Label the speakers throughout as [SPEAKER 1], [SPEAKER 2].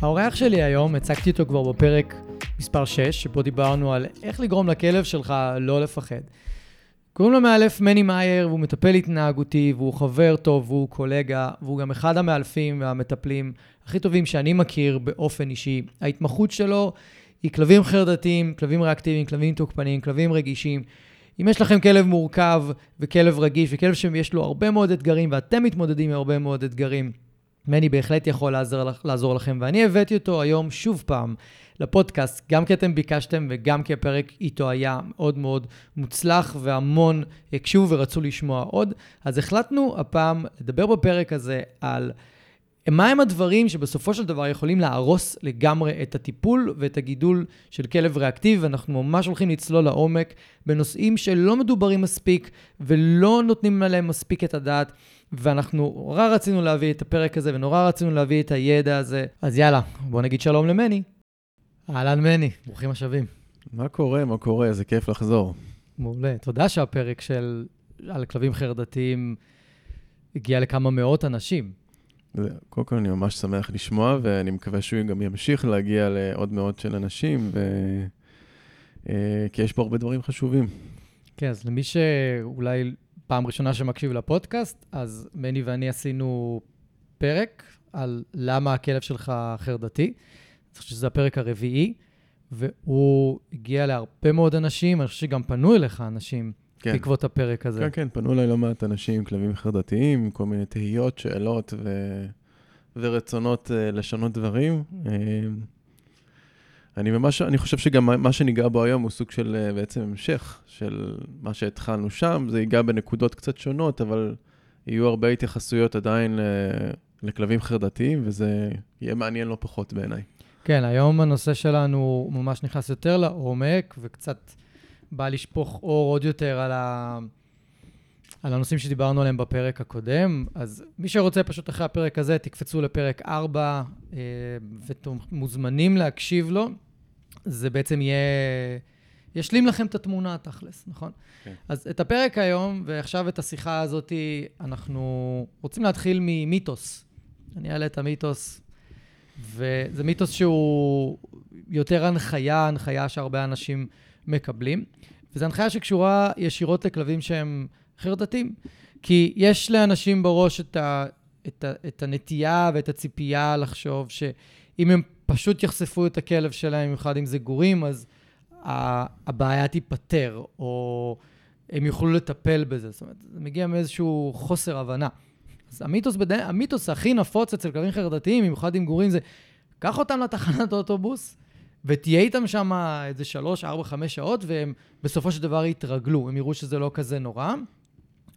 [SPEAKER 1] האורח שלי היום, הצגתי אותו כבר בפרק מספר 6, שבו דיברנו על איך לגרום לכלב שלך לא לפחד. קוראים לו מאלף מני מאייר, והוא מטפל התנהגותי, והוא חבר טוב, והוא קולגה, והוא גם אחד המאלפים והמטפלים הכי טובים שאני מכיר באופן אישי. ההתמחות שלו היא כלבים חרדתיים, כלבים ריאקטיביים, כלבים תוקפניים, כלבים רגישים. אם יש לכם כלב מורכב וכלב רגיש וכלב שיש לו הרבה מאוד אתגרים ואתם מתמודדים עם הרבה מאוד אתגרים, מני בהחלט יכול לעזור, לעזור לכם, ואני הבאתי אותו היום שוב פעם לפודקאסט, גם כי אתם ביקשתם וגם כי הפרק איתו היה מאוד מאוד מוצלח והמון הקשיבו ורצו לשמוע עוד. אז החלטנו הפעם לדבר בפרק הזה על מהם הדברים שבסופו של דבר יכולים להרוס לגמרי את הטיפול ואת הגידול של כלב ריאקטיבי, ואנחנו ממש הולכים לצלול לעומק בנושאים שלא מדוברים מספיק ולא נותנים עליהם מספיק את הדעת. ואנחנו נורא רצינו להביא את הפרק הזה ונורא רצינו להביא את הידע הזה. אז יאללה, בואו נגיד שלום למני. אהלן מני, ברוכים השבים.
[SPEAKER 2] מה קורה? מה קורה? איזה כיף לחזור.
[SPEAKER 1] מעולה. תודה שהפרק של על כלבים חרדתיים הגיע לכמה מאות אנשים.
[SPEAKER 2] קודם כל, אני ממש שמח לשמוע, ואני מקווה שהוא גם ימשיך להגיע לעוד מאות של אנשים, ו... אה, כי יש פה הרבה דברים חשובים.
[SPEAKER 1] כן, אז למי שאולי פעם ראשונה שמקשיב לפודקאסט, אז מני ואני עשינו פרק על למה הכלב שלך חרדתי. אני חושב שזה הפרק הרביעי, והוא הגיע להרבה מאוד אנשים, אני חושב שגם פנו אליך אנשים כן. בעקבות הפרק הזה.
[SPEAKER 2] כן, כן, פנו אליי לא מעט אנשים, כלבים חרדתיים, כל מיני תהיות, שאלות ו... ורצונות uh, לשנות דברים. Uh, אני ממש, אני חושב שגם מה שניגע בו היום הוא סוג של אה, בעצם המשך של מה שהתחלנו שם. זה ייגע בנקודות קצת שונות, אבל יהיו הרבה התייחסויות עדיין לכלבים חרדתיים, וזה יהיה מעניין לא פחות בעיניי.
[SPEAKER 1] כן, היום הנושא שלנו ממש נכנס יותר לעומק, וקצת בא לשפוך אור עוד יותר על, ה... על הנושאים שדיברנו עליהם בפרק הקודם. אז מי שרוצה פשוט אחרי הפרק הזה, תקפצו לפרק 4, אה, ומוזמנים להקשיב לו. זה בעצם יהיה... ישלים לכם את התמונה, תכלס, נכון? כן. אז את הפרק היום, ועכשיו את השיחה הזאת, אנחנו רוצים להתחיל ממיתוס. אני אעלה את המיתוס, וזה מיתוס שהוא יותר הנחיה, הנחיה שהרבה אנשים מקבלים, וזו הנחיה שקשורה ישירות לכלבים שהם חרדתיים. כי יש לאנשים בראש את, ה, את, ה, את הנטייה ואת הציפייה לחשוב שאם הם פשוט יחשפו את הכלב שלהם, במיוחד אם זה גורים, אז הבעיה תיפתר, או הם יוכלו לטפל בזה. זאת אומרת, זה מגיע מאיזשהו חוסר הבנה. אז המיתוס, בדי... המיתוס הכי נפוץ אצל כלבים חרדתיים, במיוחד עם גורים, זה קח אותם לתחנת אוטובוס, ותהיה איתם שם איזה שלוש, ארבע, חמש שעות, והם בסופו של דבר יתרגלו. הם יראו שזה לא כזה נורא,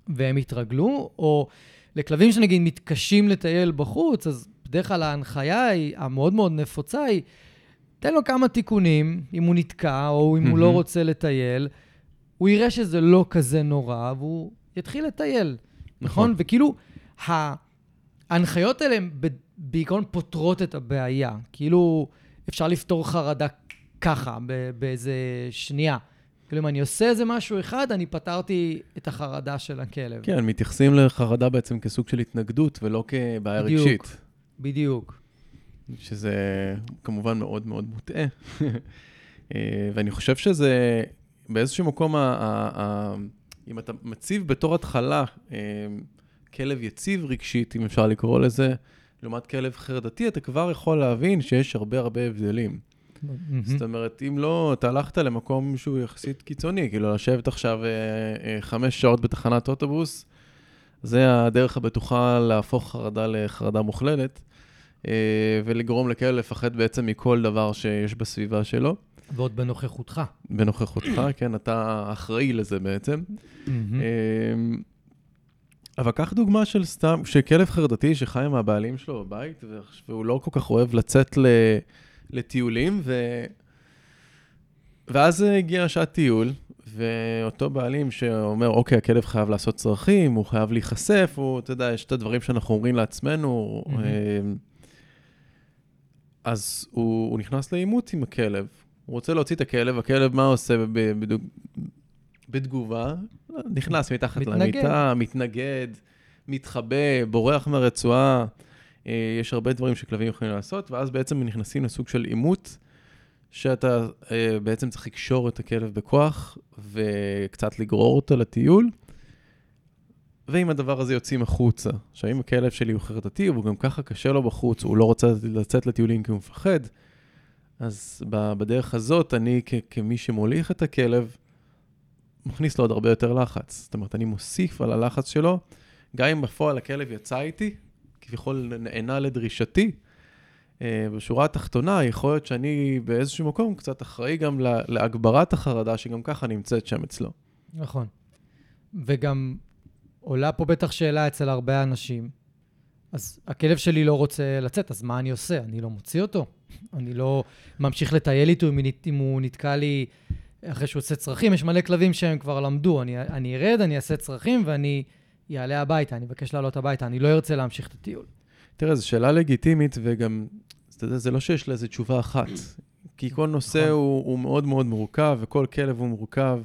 [SPEAKER 1] והם יתרגלו, או לכלבים שנגיד מתקשים לטייל בחוץ, אז בדרך כלל ההנחיה היא, המאוד מאוד נפוצה היא, תן לו כמה תיקונים, אם הוא נתקע, או אם mm-hmm. הוא לא רוצה לטייל, הוא יראה שזה לא כזה נורא, והוא יתחיל לטייל, נכון? נכון? וכאילו, ההנחיות האלה הן בעיקרון פותרות את הבעיה. כאילו, אפשר לפתור חרדה ככה, באיזה שנייה. כאילו, אם אני עושה איזה משהו אחד, אני פתרתי את החרדה של הכלב.
[SPEAKER 2] כן, מתייחסים לחרדה בעצם כסוג של התנגדות, ולא כבעיה רגשית.
[SPEAKER 1] בדיוק.
[SPEAKER 2] שזה כמובן מאוד מאוד מוטעה. אה, ואני חושב שזה באיזשהו מקום, ה- ה- ה- אם אתה מציב בתור התחלה אה, כלב יציב רגשית, אם אפשר לקרוא לזה, לעומת כלב חרדתי, אתה כבר יכול להבין שיש הרבה הרבה הבדלים. זאת אומרת, אם לא, אתה הלכת למקום שהוא יחסית קיצוני, כאילו לשבת עכשיו אה, אה, חמש שעות בתחנת אוטובוס, זה הדרך הבטוחה להפוך חרדה לחרדה מוכללת, ולגרום לכלב לפחד בעצם מכל דבר שיש בסביבה שלו.
[SPEAKER 1] ועוד בנוכחותך.
[SPEAKER 2] בנוכחותך, כן, אתה אחראי לזה בעצם. אבל קח דוגמה של סתם, שכלב חרדתי שחי עם הבעלים שלו בבית, והוא לא כל כך אוהב לצאת. לטיולים, ו... ואז הגיעה שעת טיול, ואותו בעלים שאומר, אוקיי, הכלב חייב לעשות צרכים, הוא חייב להיחשף, הוא, אתה יודע, יש את הדברים שאנחנו אומרים לעצמנו. Mm-hmm. אז הוא, הוא נכנס לעימות עם הכלב. הוא רוצה להוציא את הכלב, הכלב, מה עושה בדוג... בתגובה? נכנס מתחת מתנגד. למיטה, מתנגד, מתחבא, בורח מהרצועה. אה, יש הרבה דברים שכלבים יכולים לעשות, ואז בעצם נכנסים לסוג של עימות. שאתה uh, בעצם צריך לקשור את הכלב בכוח וקצת לגרור אותו לטיול, ועם הדבר הזה יוצאים החוצה. עכשיו, אם הכלב שלי הוא חרדתי, והוא גם ככה קשה לו בחוץ, הוא לא רוצה לצאת לטיולים כי הוא מפחד, אז בדרך הזאת, אני כ- כמי שמוליך את הכלב, מכניס לו עוד הרבה יותר לחץ. זאת אומרת, אני מוסיף על הלחץ שלו, גם אם בפועל הכלב יצא איתי, כביכול נענה לדרישתי, אה, בשורה התחתונה, יכול להיות שאני באיזשהו מקום קצת אחראי גם להגברת החרדה שגם ככה נמצאת שם אצלו.
[SPEAKER 1] נכון. וגם עולה פה בטח שאלה אצל הרבה אנשים. אז הכלב שלי לא רוצה לצאת, אז מה אני עושה? אני לא מוציא אותו? אני לא ממשיך לטייל איתו אם הוא נתקע לי אחרי שהוא עושה צרכים? יש מלא כלבים שהם כבר למדו. אני, אני ארד, אני אעשה צרכים ואני אעלה הביתה, אני אבקש לעלות הביתה, אני לא ארצה להמשיך את הטיול.
[SPEAKER 2] תראה, זו שאלה לגיטימית, וגם אתה יודע, זה לא שיש לזה תשובה אחת. כי כל נושא נכון. הוא, הוא מאוד מאוד מורכב, וכל כלב הוא מורכב,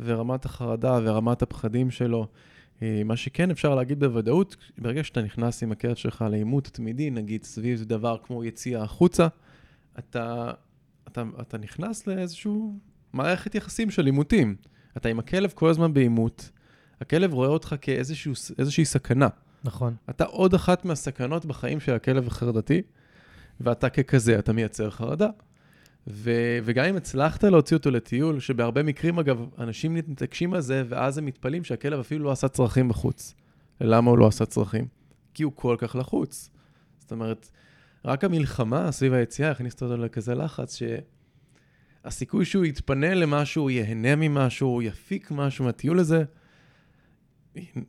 [SPEAKER 2] ורמת החרדה ורמת הפחדים שלו. אה, מה שכן אפשר להגיד בוודאות, ברגע שאתה נכנס עם הכלב שלך לעימות תמידי, נגיד סביב דבר כמו יציאה החוצה, אתה, אתה, אתה נכנס לאיזשהו מערכת יחסים של עימותים. אתה עם הכלב כל הזמן בעימות, הכלב רואה אותך כאיזושהי סכנה.
[SPEAKER 1] נכון.
[SPEAKER 2] אתה עוד אחת מהסכנות בחיים של הכלב החרדתי, ואתה ככזה, אתה מייצר חרדה. ו- וגם אם הצלחת להוציא אותו לטיול, שבהרבה מקרים, אגב, אנשים מתעקשים על זה, ואז הם מתפלאים שהכלב אפילו לא עשה צרכים בחוץ. למה הוא לא עשה צרכים? כי הוא כל כך לחוץ. זאת אומרת, רק המלחמה סביב היציאה הכניסה אותו לכזה לחץ, שהסיכוי שהוא יתפנה למשהו, ייהנה ממשהו, יפיק משהו מהטיול הזה,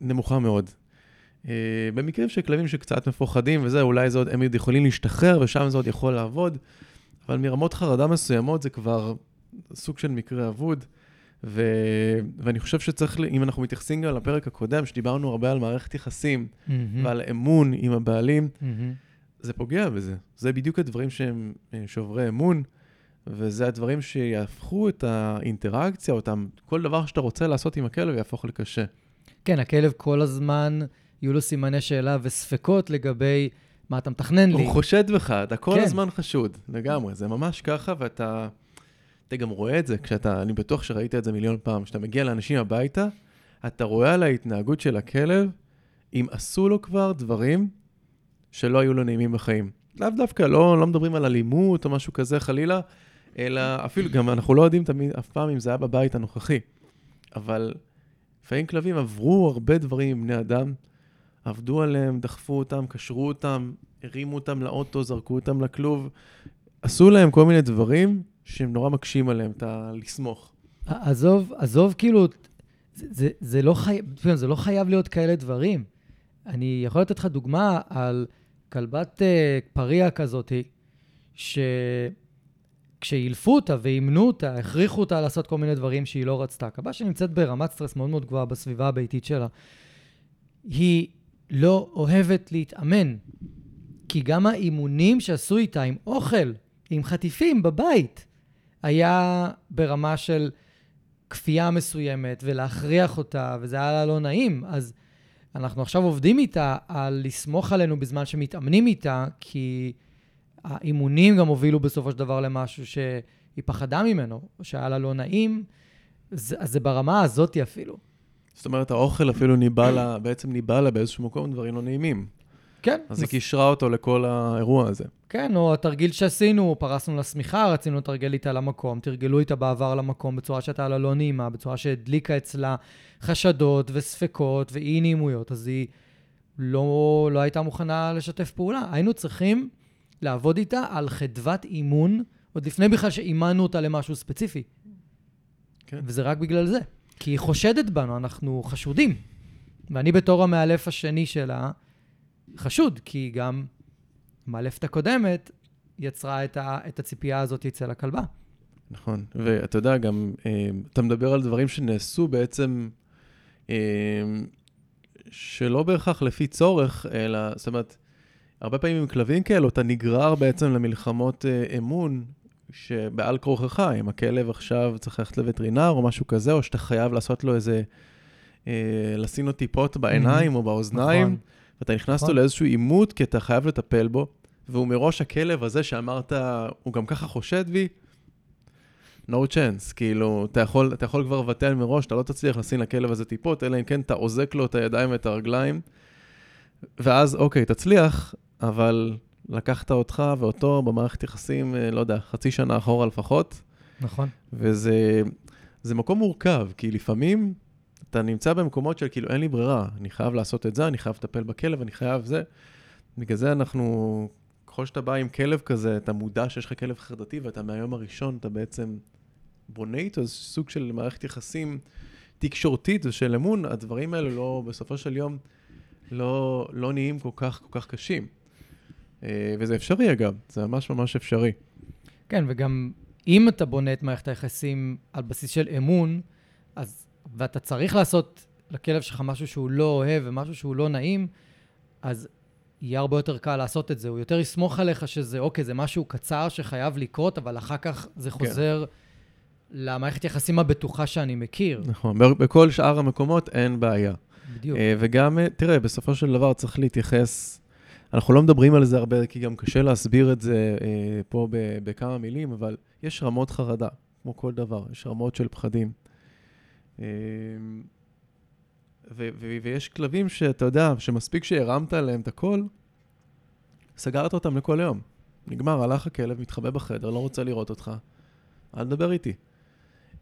[SPEAKER 2] נמוכה מאוד. אה, במקרים של כלבים שקצת מפוחדים וזה, אולי זה עוד, הם עוד יכולים להשתחרר ושם זה עוד יכול לעבוד, אבל מרמות חרדה מסוימות זה כבר סוג של מקרה אבוד. ו... ואני חושב שצריך, אם אנחנו מתייחסים גם לפרק הקודם, שדיברנו הרבה על מערכת יחסים mm-hmm. ועל אמון עם הבעלים, mm-hmm. זה פוגע בזה. זה בדיוק הדברים שהם אה, שוברי אמון, וזה הדברים שיהפכו את האינטראקציה, או אותם, כל דבר שאתה רוצה לעשות עם הכלב יהפוך לקשה.
[SPEAKER 1] כן, הכלב כל הזמן יהיו לו סימני שאלה וספקות לגבי מה אתה מתכנן לי.
[SPEAKER 2] הוא חושד בך, אתה כל כן. הזמן חשוד, לגמרי. זה ממש ככה, ואתה אתה גם רואה את זה, כשאתה, אני בטוח שראית את זה מיליון פעם, כשאתה מגיע לאנשים הביתה, אתה רואה על ההתנהגות של הכלב, אם עשו לו כבר דברים שלא היו לו נעימים בחיים. לאו דווקא, לא, לא מדברים על אלימות או משהו כזה חלילה, אלא אפילו, גם אנחנו לא יודעים תמיד, אף פעם אם זה היה בבית הנוכחי. אבל לפעמים כלבים עברו הרבה דברים עם בני אדם, עבדו עליהם, דחפו אותם, קשרו אותם, הרימו אותם לאוטו, זרקו אותם לכלוב. עשו להם כל מיני דברים שהם נורא מקשים עליהם, את ה... לסמוך.
[SPEAKER 1] עזוב, עזוב, כאילו, זה, זה, זה, לא חי... זה לא חייב להיות כאלה דברים. אני יכול לתת לך דוגמה על כלבת uh, פריה כזאת, שכשאילפו אותה ואימנו אותה, הכריחו אותה לעשות כל מיני דברים שהיא לא רצתה. כלבה שנמצאת ברמת סטרס מאוד מאוד גבוהה בסביבה הביתית שלה, היא לא אוהבת להתאמן. כי גם האימונים שעשו איתה עם אוכל, עם חטיפים בבית, היה ברמה של כפייה מסוימת ולהכריח אותה, וזה היה לה לא נעים. אז אנחנו עכשיו עובדים איתה על לסמוך עלינו בזמן שמתאמנים איתה, כי האימונים גם הובילו בסופו של דבר למשהו שהיא פחדה ממנו, שהיה לה לא נעים. אז זה ברמה הזאת אפילו.
[SPEAKER 2] זאת אומרת, האוכל אפילו ניבא לה, בעצם ניבא לה באיזשהו מקום דברים לא נעימים.
[SPEAKER 1] כן.
[SPEAKER 2] אז היא קישרה אותו לכל האירוע הזה.
[SPEAKER 1] כן, או התרגיל שעשינו, פרסנו לה שמיכה, רצינו לתרגל איתה למקום, תרגלו איתה בעבר למקום בצורה שהייתה לה לא נעימה, בצורה שהדליקה אצלה חשדות וספקות ואי נעימויות, אז היא לא, לא הייתה מוכנה לשתף פעולה. היינו צריכים לעבוד איתה על חדוות אימון, עוד לפני בכלל שאימנו אותה למשהו ספציפי. כן. וזה רק בגלל זה. כי היא חושדת בנו, אנחנו חשודים. ואני בתור המאלף השני שלה חשוד, כי גם המאלפת הקודמת יצרה את, ה, את הציפייה הזאת אצל הכלבה.
[SPEAKER 2] נכון, ואתה יודע, גם אה, אתה מדבר על דברים שנעשו בעצם אה, שלא בהכרח לפי צורך, אלא, זאת אומרת, הרבה פעמים עם כלבים כאלו, אתה נגרר בעצם למלחמות אה, אמון, שבעל כורחך, אם הכלב עכשיו צריך ללכת לווטרינר או משהו כזה, או שאתה חייב לעשות לו איזה, אה, לשים לו טיפות בעיניים או באוזניים,
[SPEAKER 1] נכון.
[SPEAKER 2] ואתה נכנס
[SPEAKER 1] נכון.
[SPEAKER 2] לו לאיזשהו עימות, כי אתה חייב לטפל בו, והוא מראש הכלב הזה שאמרת, הוא גם ככה חושד בי, no chance, כאילו, אתה יכול, אתה יכול כבר לבטל מראש, אתה לא תצליח לשים לכלב הזה טיפות, אלא אם כן אתה אוזק לו את הידיים ואת הרגליים, ואז, אוקיי, תצליח, אבל לקחת אותך ואותו במערכת יחסים, אה, לא יודע, חצי שנה אחורה לפחות,
[SPEAKER 1] נכון.
[SPEAKER 2] וזה זה מקום מורכב, כי לפעמים אתה נמצא במקומות של כאילו אין לי ברירה, אני חייב לעשות את זה, אני חייב לטפל בכלב, אני חייב זה. בגלל זה אנחנו, ככל שאתה בא עם כלב כזה, אתה מודע שיש לך כלב חרדתי, ואתה מהיום הראשון, אתה בעצם בונה איתו איזה סוג של מערכת יחסים תקשורתית ושל אמון, הדברים האלה לא, בסופו של יום, לא, לא נהיים כל כך, כל כך קשים. אה, וזה אפשרי אגב, זה ממש ממש אפשרי.
[SPEAKER 1] כן, וגם אם אתה בונה את מערכת היחסים על בסיס של אמון, אז, ואתה צריך לעשות לכלב שלך משהו שהוא לא אוהב ומשהו שהוא לא נעים, אז יהיה הרבה יותר קל לעשות את זה. הוא יותר יסמוך עליך שזה, אוקיי, זה משהו קצר שחייב לקרות, אבל אחר כך זה חוזר למערכת יחסים הבטוחה שאני מכיר.
[SPEAKER 2] נכון, בכל שאר המקומות אין בעיה.
[SPEAKER 1] בדיוק.
[SPEAKER 2] אה, וגם, אה, תראה, בסופו של דבר צריך להתייחס, אנחנו לא מדברים על זה הרבה, כי גם קשה להסביר את זה אה, פה ב- בכמה מילים, אבל יש רמות חרדה, כמו כל דבר, יש רמות של פחדים. אה, ו- ו- ויש כלבים שאתה יודע, שמספיק שהרמת עליהם את הכל, סגרת אותם לכל היום. נגמר, הלך הכלב, מתחבא בחדר, לא רוצה לראות אותך, אל תדבר איתי.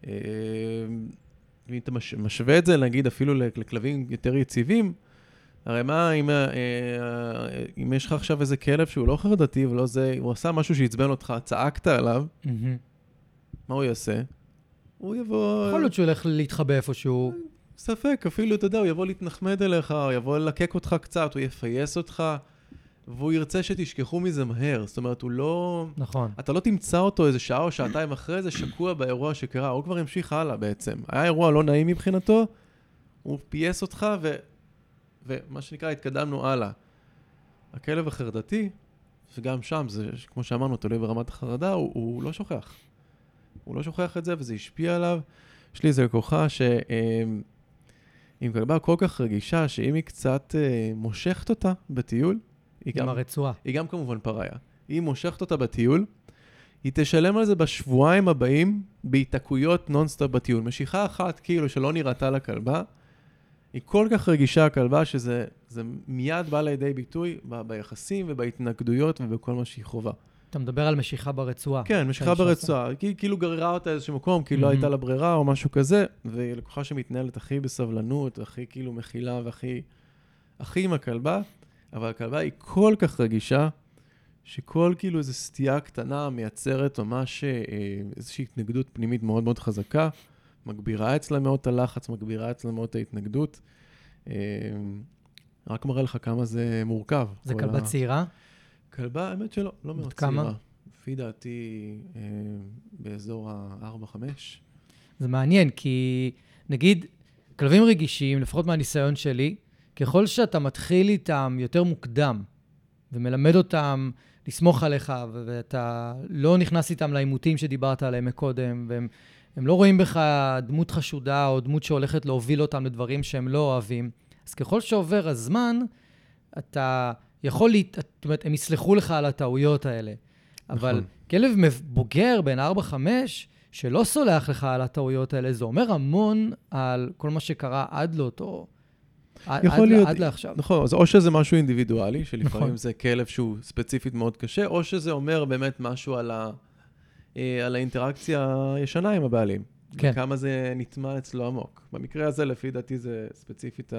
[SPEAKER 2] אה, אם אתה מש, משווה את זה, נגיד, אפילו לכ- לכלבים יותר יציבים, הרי מה, אם, אה, אה, אם יש לך עכשיו איזה כלב שהוא לא חרדתי ולא זה, הוא עשה משהו שעצבן אותך, צעקת עליו,
[SPEAKER 1] מהמם.
[SPEAKER 2] מה הוא יעשה? הוא יבוא...
[SPEAKER 1] יכול להיות שהוא ילך להתחבא איפשהו.
[SPEAKER 2] ספק, אפילו, אתה יודע, הוא יבוא להתנחמד אליך, הוא יבוא ללקק אותך קצת, הוא יפייס אותך, והוא ירצה שתשכחו מזה מהר. זאת אומרת, הוא לא...
[SPEAKER 1] נכון.
[SPEAKER 2] אתה לא תמצא אותו איזה שעה או שעתיים אחרי זה שקוע באירוע שקרה, הוא כבר המשיך הלאה בעצם. היה אירוע לא נעים מבחינתו, הוא פייס אותך, ו... ומה שנקרא, התקדמנו הלאה. הכלב החרדתי, וגם שם, זה, כמו שאמרנו, תלוי ברמת החרדה, הוא, הוא לא שוכח. הוא לא שוכח את זה, וזה השפיע עליו. יש לי איזה לקוחה שעם כלבה כל כך רגישה, שאם היא קצת אה, מושכת אותה בטיול, היא
[SPEAKER 1] עם
[SPEAKER 2] גם,
[SPEAKER 1] הרצועה.
[SPEAKER 2] היא גם כמובן פריה. היא מושכת אותה בטיול, היא תשלם על זה בשבועיים הבאים בהיתקעויות נונסטופ בטיול. משיכה אחת כאילו שלא נראתה לכלבה, היא כל כך רגישה הכלבה שזה זה מיד בא לידי ביטוי ב- ביחסים ובהתנגדויות ובכל מה שהיא חווה.
[SPEAKER 1] אתה מדבר על משיכה ברצועה.
[SPEAKER 2] כן, משיכה ברצועה, היא כאילו גררה אותה איזשהו מקום, כי לא
[SPEAKER 1] מהמם.
[SPEAKER 2] הייתה לה ברירה או משהו כזה, והיא לקוחה שמתנהלת הכי בסבלנות, הכי כאילו מכילה והכי הכי עם הכלבה, אבל הכלבה היא כל כך רגישה, שכל כאילו איזו סטייה קטנה מייצרת ממש אה, איזושהי התנגדות פנימית מאוד מאוד חזקה, מגבירה אצלה מאוד את הלחץ, מגבירה אצלה מאוד את ההתנגדות. אה, רק מראה לך כמה זה מורכב.
[SPEAKER 1] זה
[SPEAKER 2] כל
[SPEAKER 1] כלבה
[SPEAKER 2] ה-
[SPEAKER 1] צעירה?
[SPEAKER 2] כלבה, האמת שלא, לא מאוד
[SPEAKER 1] כמה?
[SPEAKER 2] צעירה. לפי דעתי, אה, באזור ה-4-5.
[SPEAKER 1] זה מעניין, כי נגיד, כלבים רגישים, לפחות מהניסיון שלי, ככל שאתה מתחיל איתם יותר מוקדם, ומלמד אותם לסמוך עליך, ואתה לא נכנס איתם לעימותים שדיברת עליהם מקודם, והם הם לא רואים בך דמות חשודה או דמות שהולכת להוביל אותם לדברים שהם לא אוהבים, אז ככל שעובר הזמן, אתה יכול, להת... זאת אומרת, הם יסלחו לך על הטעויות האלה. אבל
[SPEAKER 2] נכון.
[SPEAKER 1] כלב מב- בוגר, בן 4-5, שלא סולח לך על הטעויות האלה, זה אומר המון על כל מה שקרה עד לאותו...
[SPEAKER 2] יכול
[SPEAKER 1] עד,
[SPEAKER 2] להיות-
[SPEAKER 1] עד לעכשיו.
[SPEAKER 2] נכון, אז או שזה משהו אינדיבידואלי, שלפעמים
[SPEAKER 1] נכון.
[SPEAKER 2] זה כלב שהוא ספציפית מאוד קשה, או שזה אומר באמת משהו על, ה, על האינטראקציה הישנה עם הבעלים.
[SPEAKER 1] כן.
[SPEAKER 2] כמה זה נטמע אצלו עמוק. במקרה הזה, לפי דעתי, זה ספציפית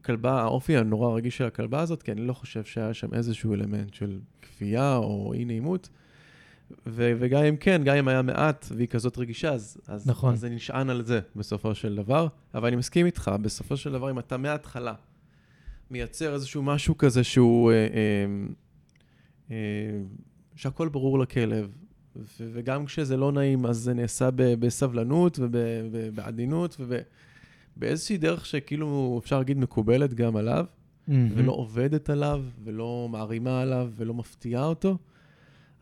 [SPEAKER 2] הכלבה, האופי הנורא רגיש של הכלבה הזאת, כי אני לא חושב שהיה שם איזשהו אלמנט של כפייה או אי נעימות. ו- וגם אם כן, גם אם היה מעט והיא כזאת רגישה, אז, אז,
[SPEAKER 1] נכון.
[SPEAKER 2] אז זה נשען על זה בסופו של דבר. אבל אני מסכים איתך, בסופו של דבר, אם אתה מההתחלה מייצר איזשהו משהו כזה שהוא, אה, אה, אה, שהכל ברור לכלב, ו- וגם כשזה לא נעים, אז זה נעשה ב- בסבלנות ובעדינות ובאיזושהי דרך שכאילו אפשר להגיד מקובלת גם עליו,
[SPEAKER 1] מהמם.
[SPEAKER 2] ולא עובדת עליו, ולא מערימה עליו, ולא מפתיעה אותו,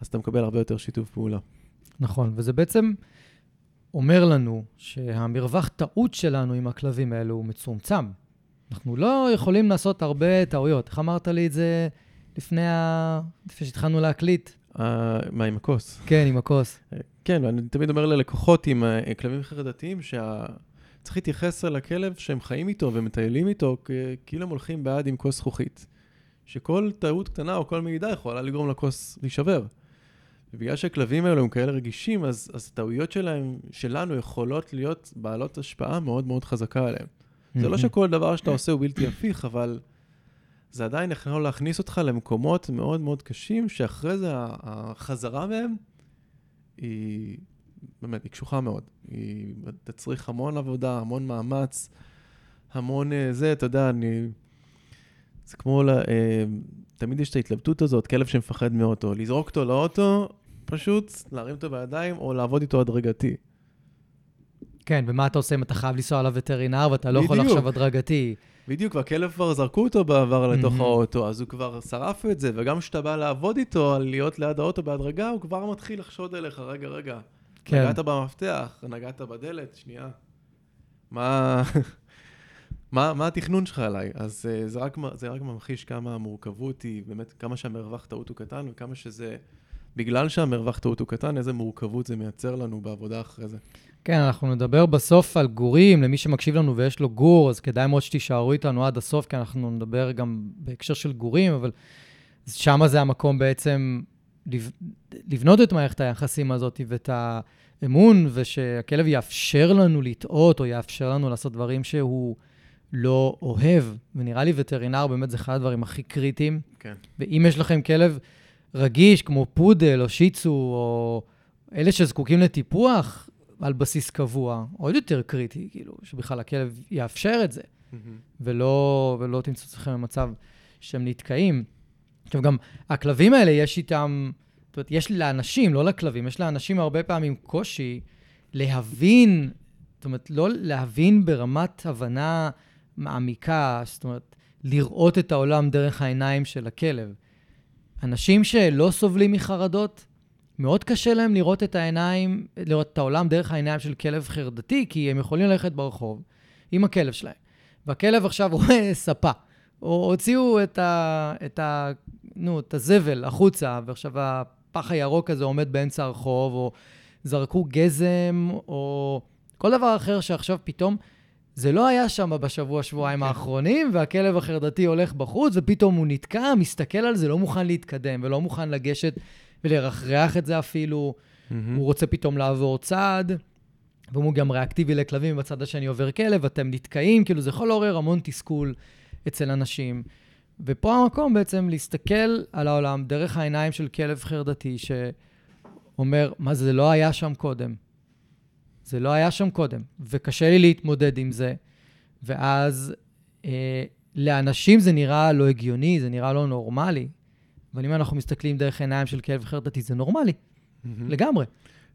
[SPEAKER 2] אז אתה מקבל הרבה יותר שיתוף פעולה.
[SPEAKER 1] נכון, וזה בעצם אומר לנו שהמרווח טעות שלנו עם הכלבים האלו הוא מצומצם. אנחנו לא יכולים לעשות הרבה טעויות. איך אמרת לי את זה לפני, ה... לפני שהתחלנו להקליט?
[SPEAKER 2] אה, מה עם הכוס?
[SPEAKER 1] כן, עם הכוס.
[SPEAKER 2] כן, ואני תמיד אומר ללקוחות עם אה, כלבים חרדתיים, שצריך להתייחס אל הכלב שהם חיים איתו ומטיילים איתו, כאילו הם הולכים ביד עם כוס זכוכית. שכל טעות קטנה או כל מעידה יכולה לגרום לכוס להישבר. ובגלל שהכלבים האלו הם כאלה רגישים, אז, אז הטעויות שלהם, שלנו, יכולות להיות בעלות השפעה מאוד מאוד חזקה עליהם. זה לא. שכל דבר שאתה עושה הוא בלתי הפיך, אבל זה עדיין יכול להכניס אותך למקומות מאוד מאוד קשים, שאחרי זה החזרה מהם היא באמת, היא קשוחה מאוד. היא תצריך המון עבודה, המון מאמץ, המון אה, זה, אתה יודע, אני... זה כמו, ל... אה, תמיד יש את ההתלבטות הזאת, כלב שמפחד מאוטו, לזרוק אותו לאוטו, פשוט להרים אותו בידיים או לעבוד איתו הדרגתי.
[SPEAKER 1] כן, ומה אתה עושה אם אתה חייב לנסוע לווטרינר ואתה לא יכול
[SPEAKER 2] בדיוק.
[SPEAKER 1] עכשיו הדרגתי?
[SPEAKER 2] בדיוק, והכלב כבר זרקו אותו בעבר לתוך
[SPEAKER 1] מהמם.
[SPEAKER 2] האוטו, אז הוא כבר שרף את זה, וגם כשאתה בא לעבוד איתו, על להיות ליד האוטו בהדרגה, הוא כבר מתחיל לחשוד עליך, רגע, רגע,
[SPEAKER 1] כן.
[SPEAKER 2] נגעת במפתח, נגעת בדלת, שנייה. מה, מה, מה התכנון שלך עליי? אז uh, זה, רק, זה רק ממחיש כמה המורכבות היא, באמת, כמה שהמרווח טעות הוא קטן, וכמה שזה, בגלל שהמרווח טעות הוא קטן, איזה מורכבות זה מייצר לנו בעבודה אחרי זה.
[SPEAKER 1] כן, אנחנו נדבר בסוף על גורים, למי שמקשיב לנו ויש לו גור, אז כדאי מאוד שתישארו איתנו עד הסוף, כי אנחנו נדבר גם בהקשר של גורים, אבל שם זה המקום בעצם לב... לבנות את מערכת היחסים הזאת ואת האמון, ושהכלב יאפשר לנו לטעות, או יאפשר לנו לעשות דברים שהוא לא אוהב. ונראה לי וטרינר באמת זה אחד הדברים הכי קריטיים.
[SPEAKER 2] כן.
[SPEAKER 1] ואם יש לכם כלב רגיש, כמו פודל או שיצו, או אלה שזקוקים לטיפוח על בסיס קבוע, עוד יותר קריטי, כאילו, שבכלל הכלב יאפשר את זה, ולא, ולא תמצאו אתכם במצב שהם נתקעים. עכשיו, גם הכלבים האלה, יש איתם, זאת אומרת, יש לאנשים, לא לכלבים, יש לאנשים הרבה פעמים קושי להבין, זאת אומרת, לא להבין ברמת הבנה מעמיקה, זאת אומרת, לראות את העולם דרך העיניים של הכלב. אנשים שלא סובלים מחרדות, מאוד קשה להם לראות את העיניים, לראות את העולם דרך העיניים של כלב חרדתי, כי הם יכולים ללכת ברחוב עם הכלב שלהם, והכלב עכשיו רואה ספה, או הוציאו את, ה, את, ה, נו, את הזבל החוצה, ועכשיו הפח הירוק הזה עומד באמצע הרחוב, או זרקו גזם, או כל דבר אחר שעכשיו פתאום... זה לא היה שם בשבוע, שבועיים האחרונים, והכלב החרדתי הולך בחוץ, ופתאום הוא נתקע, מסתכל על זה, לא מוכן להתקדם, ולא מוכן לגשת ולרחרח את זה אפילו. הוא רוצה פתאום לעבור צעד, והוא גם ריאקטיבי לכלבים, בצד השני עובר כלב, אתם נתקעים, כאילו זה יכול לעורר המון תסכול אצל אנשים. ופה המקום בעצם להסתכל על העולם דרך העיניים של כלב חרדתי, שאומר, מה זה לא היה שם קודם? זה לא היה שם קודם, וקשה לי להתמודד עם זה. ואז אה, לאנשים זה נראה לא הגיוני, זה נראה לא נורמלי. אבל אם אנחנו מסתכלים דרך עיניים של כלב חרדתי, זה נורמלי, לגמרי.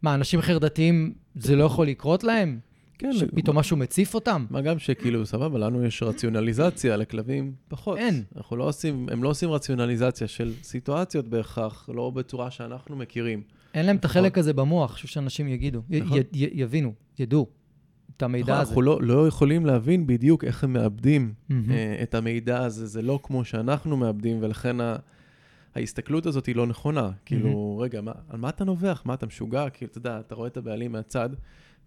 [SPEAKER 1] מה, אנשים חרדתיים, זה לא יכול לקרות להם?
[SPEAKER 2] כן,
[SPEAKER 1] שפתאום משהו מציף אותם?
[SPEAKER 2] מה גם שכאילו, סבבה, לנו יש רציונליזציה, לכלבים פחות.
[SPEAKER 1] אין.
[SPEAKER 2] אנחנו לא עושים, הם לא עושים רציונליזציה של סיטואציות בהכרח, לא בצורה שאנחנו מכירים.
[SPEAKER 1] אין להם את
[SPEAKER 2] נכון.
[SPEAKER 1] החלק הזה במוח, חשוב שאנשים יגידו,
[SPEAKER 2] נכון.
[SPEAKER 1] י- י- יבינו, ידעו את המידע
[SPEAKER 2] נכון,
[SPEAKER 1] הזה.
[SPEAKER 2] אנחנו לא, לא יכולים להבין בדיוק איך הם מאבדים
[SPEAKER 1] מהמם.
[SPEAKER 2] אה, את המידע הזה, זה לא כמו שאנחנו מאבדים, ולכן ה... ההסתכלות הזאת היא לא נכונה. כאילו, רגע, מה, על מה אתה נובח? מה, אתה משוגע? כאילו, אתה יודע, אתה רואה את הבעלים מהצד,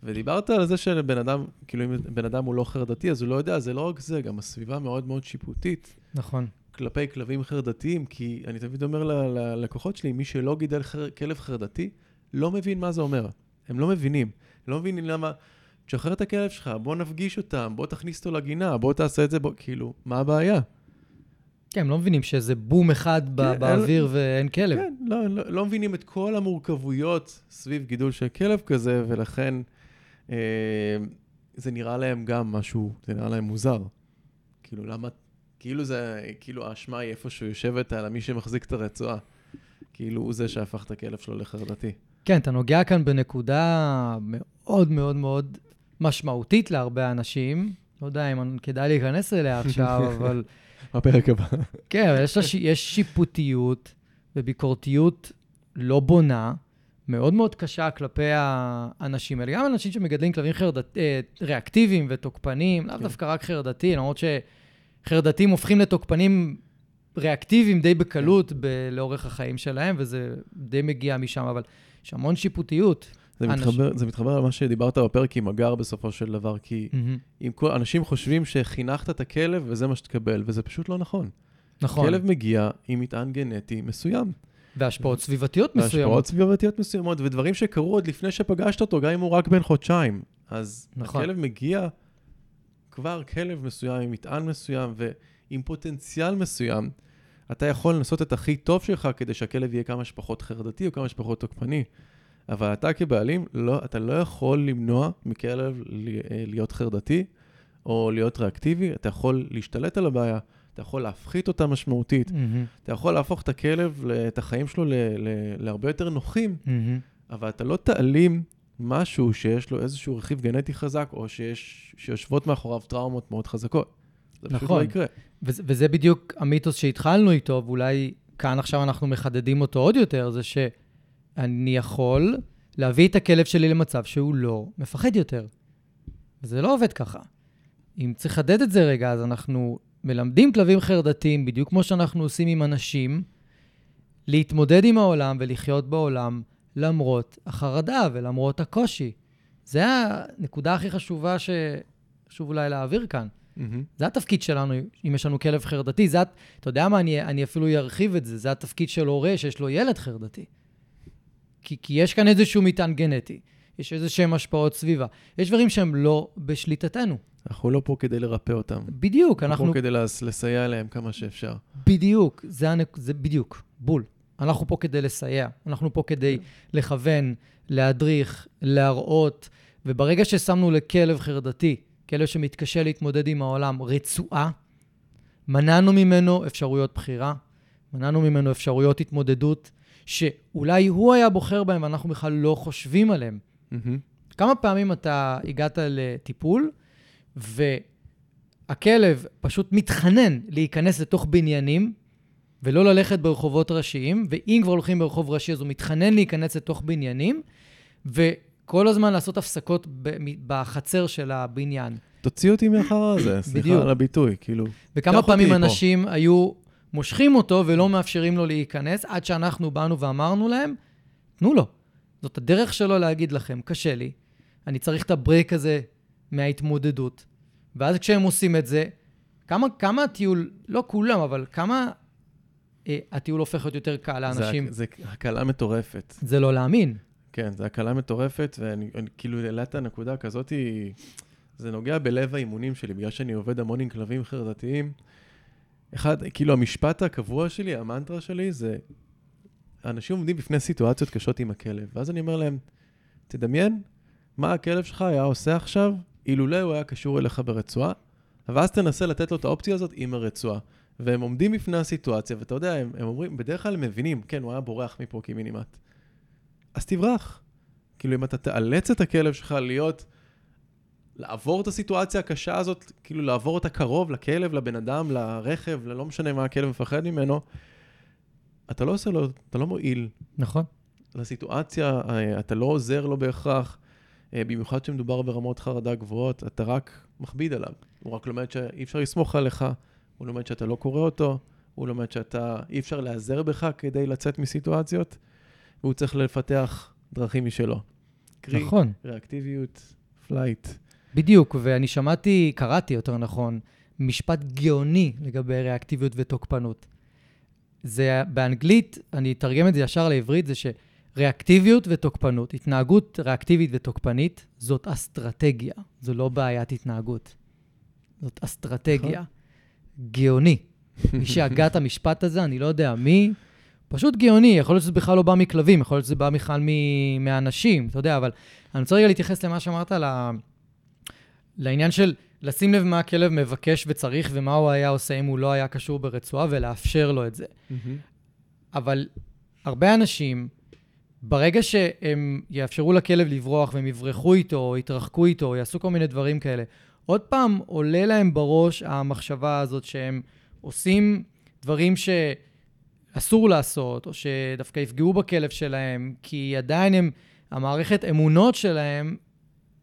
[SPEAKER 2] ודיברת על זה שבן אדם, כאילו, אם בן אדם הוא לא חרדתי, אז הוא לא יודע, זה לא רק זה, גם הסביבה מאוד מאוד שיפוטית
[SPEAKER 1] נכון.
[SPEAKER 2] כלפי כלבים חרדתיים, כי אני תמיד אומר ללקוחות שלי, מי שלא גידל חר... כלב חרדתי, לא מבין מה זה אומר. הם לא מבינים. הם לא מבינים למה... תשחרר את הכלב שלך, בוא נפגיש אותם, בוא תכניס אותו לגינה, בוא תעשה את זה, בוא... כאילו, מה הבעיה?
[SPEAKER 1] כן, הם לא מבינים שאיזה בום אחד
[SPEAKER 2] כן,
[SPEAKER 1] באוויר ואין כלב.
[SPEAKER 2] כן, לא, לא, לא מבינים את כל המורכבויות סביב גידול של כלב כזה, ולכן אה, זה נראה להם גם משהו, זה נראה להם מוזר. כאילו, למה, כאילו זה, כאילו האשמה היא איפשהו יושבת על מי שמחזיק את הרצועה. כאילו הוא זה שהפך את הכלב שלו לחרדתי.
[SPEAKER 1] כן, אתה נוגע כאן בנקודה מאוד מאוד מאוד משמעותית להרבה אנשים. לא יודע אם כדאי להיכנס אליה עכשיו, אבל
[SPEAKER 2] בפרק הבא.
[SPEAKER 1] כן, אבל יש, יש שיפוטיות וביקורתיות לא בונה, מאוד מאוד קשה כלפי האנשים האלה. גם אנשים שמגדלים כלבים חרדת, אה, ריאקטיביים ותוקפניים, לאו
[SPEAKER 2] כן.
[SPEAKER 1] דווקא רק חרדתי, למרות שחרדתיים הופכים לתוקפנים ריאקטיביים די בקלות ב- לאורך החיים שלהם, וזה די מגיע משם, אבל יש המון שיפוטיות.
[SPEAKER 2] זה
[SPEAKER 1] אנשים-
[SPEAKER 2] מתחבר, זה מתחבר למה שדיברת בפרק עם הגר בסופו של דבר, כי. אם כל, אנשים חושבים שחינכת את הכלב וזה מה שתקבל, וזה פשוט לא נכון.
[SPEAKER 1] נכון.
[SPEAKER 2] כלב מגיע עם מטען גנטי מסוים.
[SPEAKER 1] והשפעות סביבתיות מסוימות.
[SPEAKER 2] והשפעות סביבתיות מסוימות, ודברים שקרו עוד לפני שפגשת אותו, גם אם הוא רק בן חודשיים. אז
[SPEAKER 1] נכון.
[SPEAKER 2] הכלב מגיע כבר כלב מסוים עם מטען מסוים ועם פוטנציאל מסוים. אתה יכול לנסות את הכי טוב שלך כדי שהכלב יהיה כמה שפחות חרדתי או כמה שפחות תוקפני. אבל אתה כבעלים, לא, אתה לא יכול למנוע מכלב אה, להיות חרדתי או להיות ריאקטיבי, אתה יכול להשתלט על הבעיה, אתה יכול להפחית אותה משמעותית,
[SPEAKER 1] מהמם,
[SPEAKER 2] אתה יכול להפוך את הכלב, את החיים שלו ל- ל- להרבה יותר נוחים,
[SPEAKER 1] מהמם.
[SPEAKER 2] אבל אתה לא תעלים משהו שיש לו איזשהו רכיב גנטי חזק, או שיש, שיושבות מאחוריו טראומות מאוד חזקות. זה פשוט
[SPEAKER 1] נכון.
[SPEAKER 2] לא יקרה.
[SPEAKER 1] וזה, וזה בדיוק המיתוס שהתחלנו איתו, ואולי כאן עכשיו אנחנו מחדדים אותו עוד יותר, זה שאני יכול להביא את הכלב שלי למצב שהוא לא מפחד יותר. וזה לא עובד ככה. אם צריך לחדד את זה רגע, אז אנחנו מלמדים כלבים חרדתיים, בדיוק כמו שאנחנו עושים עם אנשים, להתמודד עם העולם ולחיות בעולם למרות החרדה ולמרות הקושי. זה הנקודה הכי חשובה שחשוב אולי להעביר כאן.
[SPEAKER 2] מהמם.
[SPEAKER 1] זה התפקיד שלנו, אם יש לנו כלב חרדתי. זה, אתה יודע מה, אני, אני אפילו ארחיב את זה, זה התפקיד של הורה שיש לו ילד חרדתי. כי, כי יש כאן איזשהו מטען גנטי, יש איזה שהם השפעות סביבה. יש דברים שהם לא בשליטתנו.
[SPEAKER 2] אנחנו לא פה כדי לרפא אותם.
[SPEAKER 1] בדיוק,
[SPEAKER 2] אנחנו
[SPEAKER 1] אנחנו...
[SPEAKER 2] פה כדי לס- לסייע להם כמה שאפשר.
[SPEAKER 1] בדיוק, זה, הנק... זה בדיוק, בול. אנחנו פה כדי לסייע, אנחנו פה כדי לכוון, להדריך, להראות, וברגע ששמנו לכלב חרדתי, כלב שמתקשה להתמודד עם העולם, רצועה, מנענו ממנו אפשרויות בחירה, מנענו ממנו אפשרויות התמודדות, שאולי הוא היה בוחר בהן ואנחנו בכלל לא חושבים עליהן.
[SPEAKER 2] מהמם.
[SPEAKER 1] כמה פעמים אתה הגעת לטיפול, והכלב פשוט מתחנן להיכנס לתוך בניינים, ולא ללכת ברחובות ראשיים, ואם כבר הולכים ברחוב ראשי, אז הוא מתחנן להיכנס לתוך בניינים, וכל הזמן לעשות הפסקות בחצר של הבניין.
[SPEAKER 2] תוציא אותי מאחר הזה, סליחה. על הביטוי, כאילו.
[SPEAKER 1] וכמה פעמים
[SPEAKER 2] אותי פה.
[SPEAKER 1] אנשים היו מושכים אותו ולא מאפשרים לו להיכנס, עד שאנחנו באנו ואמרנו להם, תנו לו. זאת הדרך שלו להגיד לכם, קשה לי, אני צריך את הברייק הזה מההתמודדות. ואז כשהם עושים את זה, כמה, כמה הטיול, לא כולם, אבל כמה אה, הטיול הופך להיות יותר קל לאנשים,
[SPEAKER 2] זה, זה הקלה מטורפת.
[SPEAKER 1] זה לא להאמין.
[SPEAKER 2] כן, זו הקלה מטורפת, ואני אני, כאילו העלית נקודה כזאת, זה נוגע בלב האימונים שלי, בגלל שאני עובד המון עם כלבים חרדתיים. אחד, כאילו המשפט הקבוע שלי, המנטרה שלי, זה, אנשים עומדים בפני סיטואציות קשות עם הכלב, ואז אני אומר להם, תדמיין מה הכלב שלך היה עושה עכשיו, אילולא הוא היה קשור אליך ברצועה, ואז תנסה לתת לו את האופציה הזאת עם הרצועה. והם עומדים בפני הסיטואציה, ואתה יודע, הם, הם אומרים, בדרך כלל הם מבינים, כן, הוא היה בורח מפה קימינימט. אז תברח. כאילו, אם אתה תאלץ את הכלב שלך להיות, לעבור את הסיטואציה הקשה הזאת, כאילו לעבור אותה קרוב לכלב, לבן אדם, לרכב, ללא משנה מה הכלב מפחד ממנו, אתה לא עושה לו, אתה לא מועיל
[SPEAKER 1] נכון.
[SPEAKER 2] לסיטואציה, אה, אתה לא עוזר לו בהכרח, אה, במיוחד כשמדובר ברמות חרדה גבוהות, אתה רק מכביד עליו. הוא רק לומד שאי אפשר לסמוך עליך, הוא לומד שאתה לא קורא אותו, הוא לומד שאתה, אי אפשר להיעזר בך כדי לצאת מסיטואציות, והוא צריך לפתח דרכים משלו. קרי,
[SPEAKER 1] נכון.
[SPEAKER 2] ריאקטיביות, flight.
[SPEAKER 1] בדיוק, ואני שמעתי, קראתי יותר נכון, משפט גאוני לגבי ריאקטיביות ותוקפנות. זה באנגלית, אני אתרגם את זה ישר לעברית, זה שריאקטיביות ותוקפנות, התנהגות ריאקטיבית ותוקפנית, זאת אסטרטגיה, זו לא בעיית התנהגות. זאת אסטרטגיה. גאוני. מי שהגה את המשפט הזה, אני לא יודע מי, פשוט גאוני, יכול להיות שזה בכלל לא בא מכלבים, יכול להיות שזה בא בכלל מ- מהאנשים, אתה יודע, אבל אני רוצה רגע להתייחס למה שאמרת, ל... לעניין של לשים לב מה הכלב מבקש וצריך ומה הוא היה עושה אם הוא לא היה קשור ברצועה ולאפשר לו את זה. אבל הרבה אנשים, ברגע שהם יאפשרו לכלב לברוח והם יברחו איתו, או יתרחקו איתו, או יעשו כל מיני דברים כאלה, עוד פעם עולה להם בראש המחשבה הזאת שהם עושים דברים שאסור לעשות, או שדווקא יפגעו בכלב שלהם, כי עדיין הם, המערכת אמונות שלהם,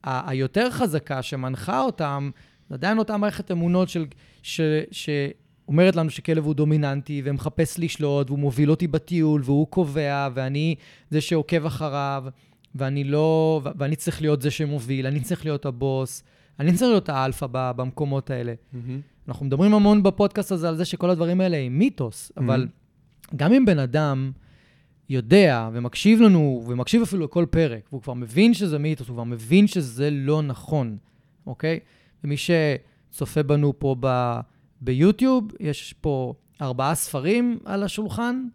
[SPEAKER 1] היותר חזקה שמנחה אותם, זה עדיין אותה מערכת אמונות של, ש, שאומרת לנו שכלב הוא דומיננטי ומחפש לשלוט, והוא מוביל אותי בטיול, והוא קובע, ואני זה שעוקב אחריו, ואני לא, ואני צריך להיות זה שמוביל, אני צריך להיות הבוס, אני צריך להיות האלפא ב- במקומות האלה. אנחנו מדברים המון בפודקאסט הזה על זה שכל הדברים האלה הם מיתוס, אבל גם אם בן אדם יודע ומקשיב לנו, ומקשיב אפילו לכל פרק, והוא כבר מבין שזה מיתוס, הוא כבר מבין שזה לא נכון, אוקיי? ומי שצופה בנו פה ב, ביוטיוב, יש פה ארבעה ספרים על השולחן,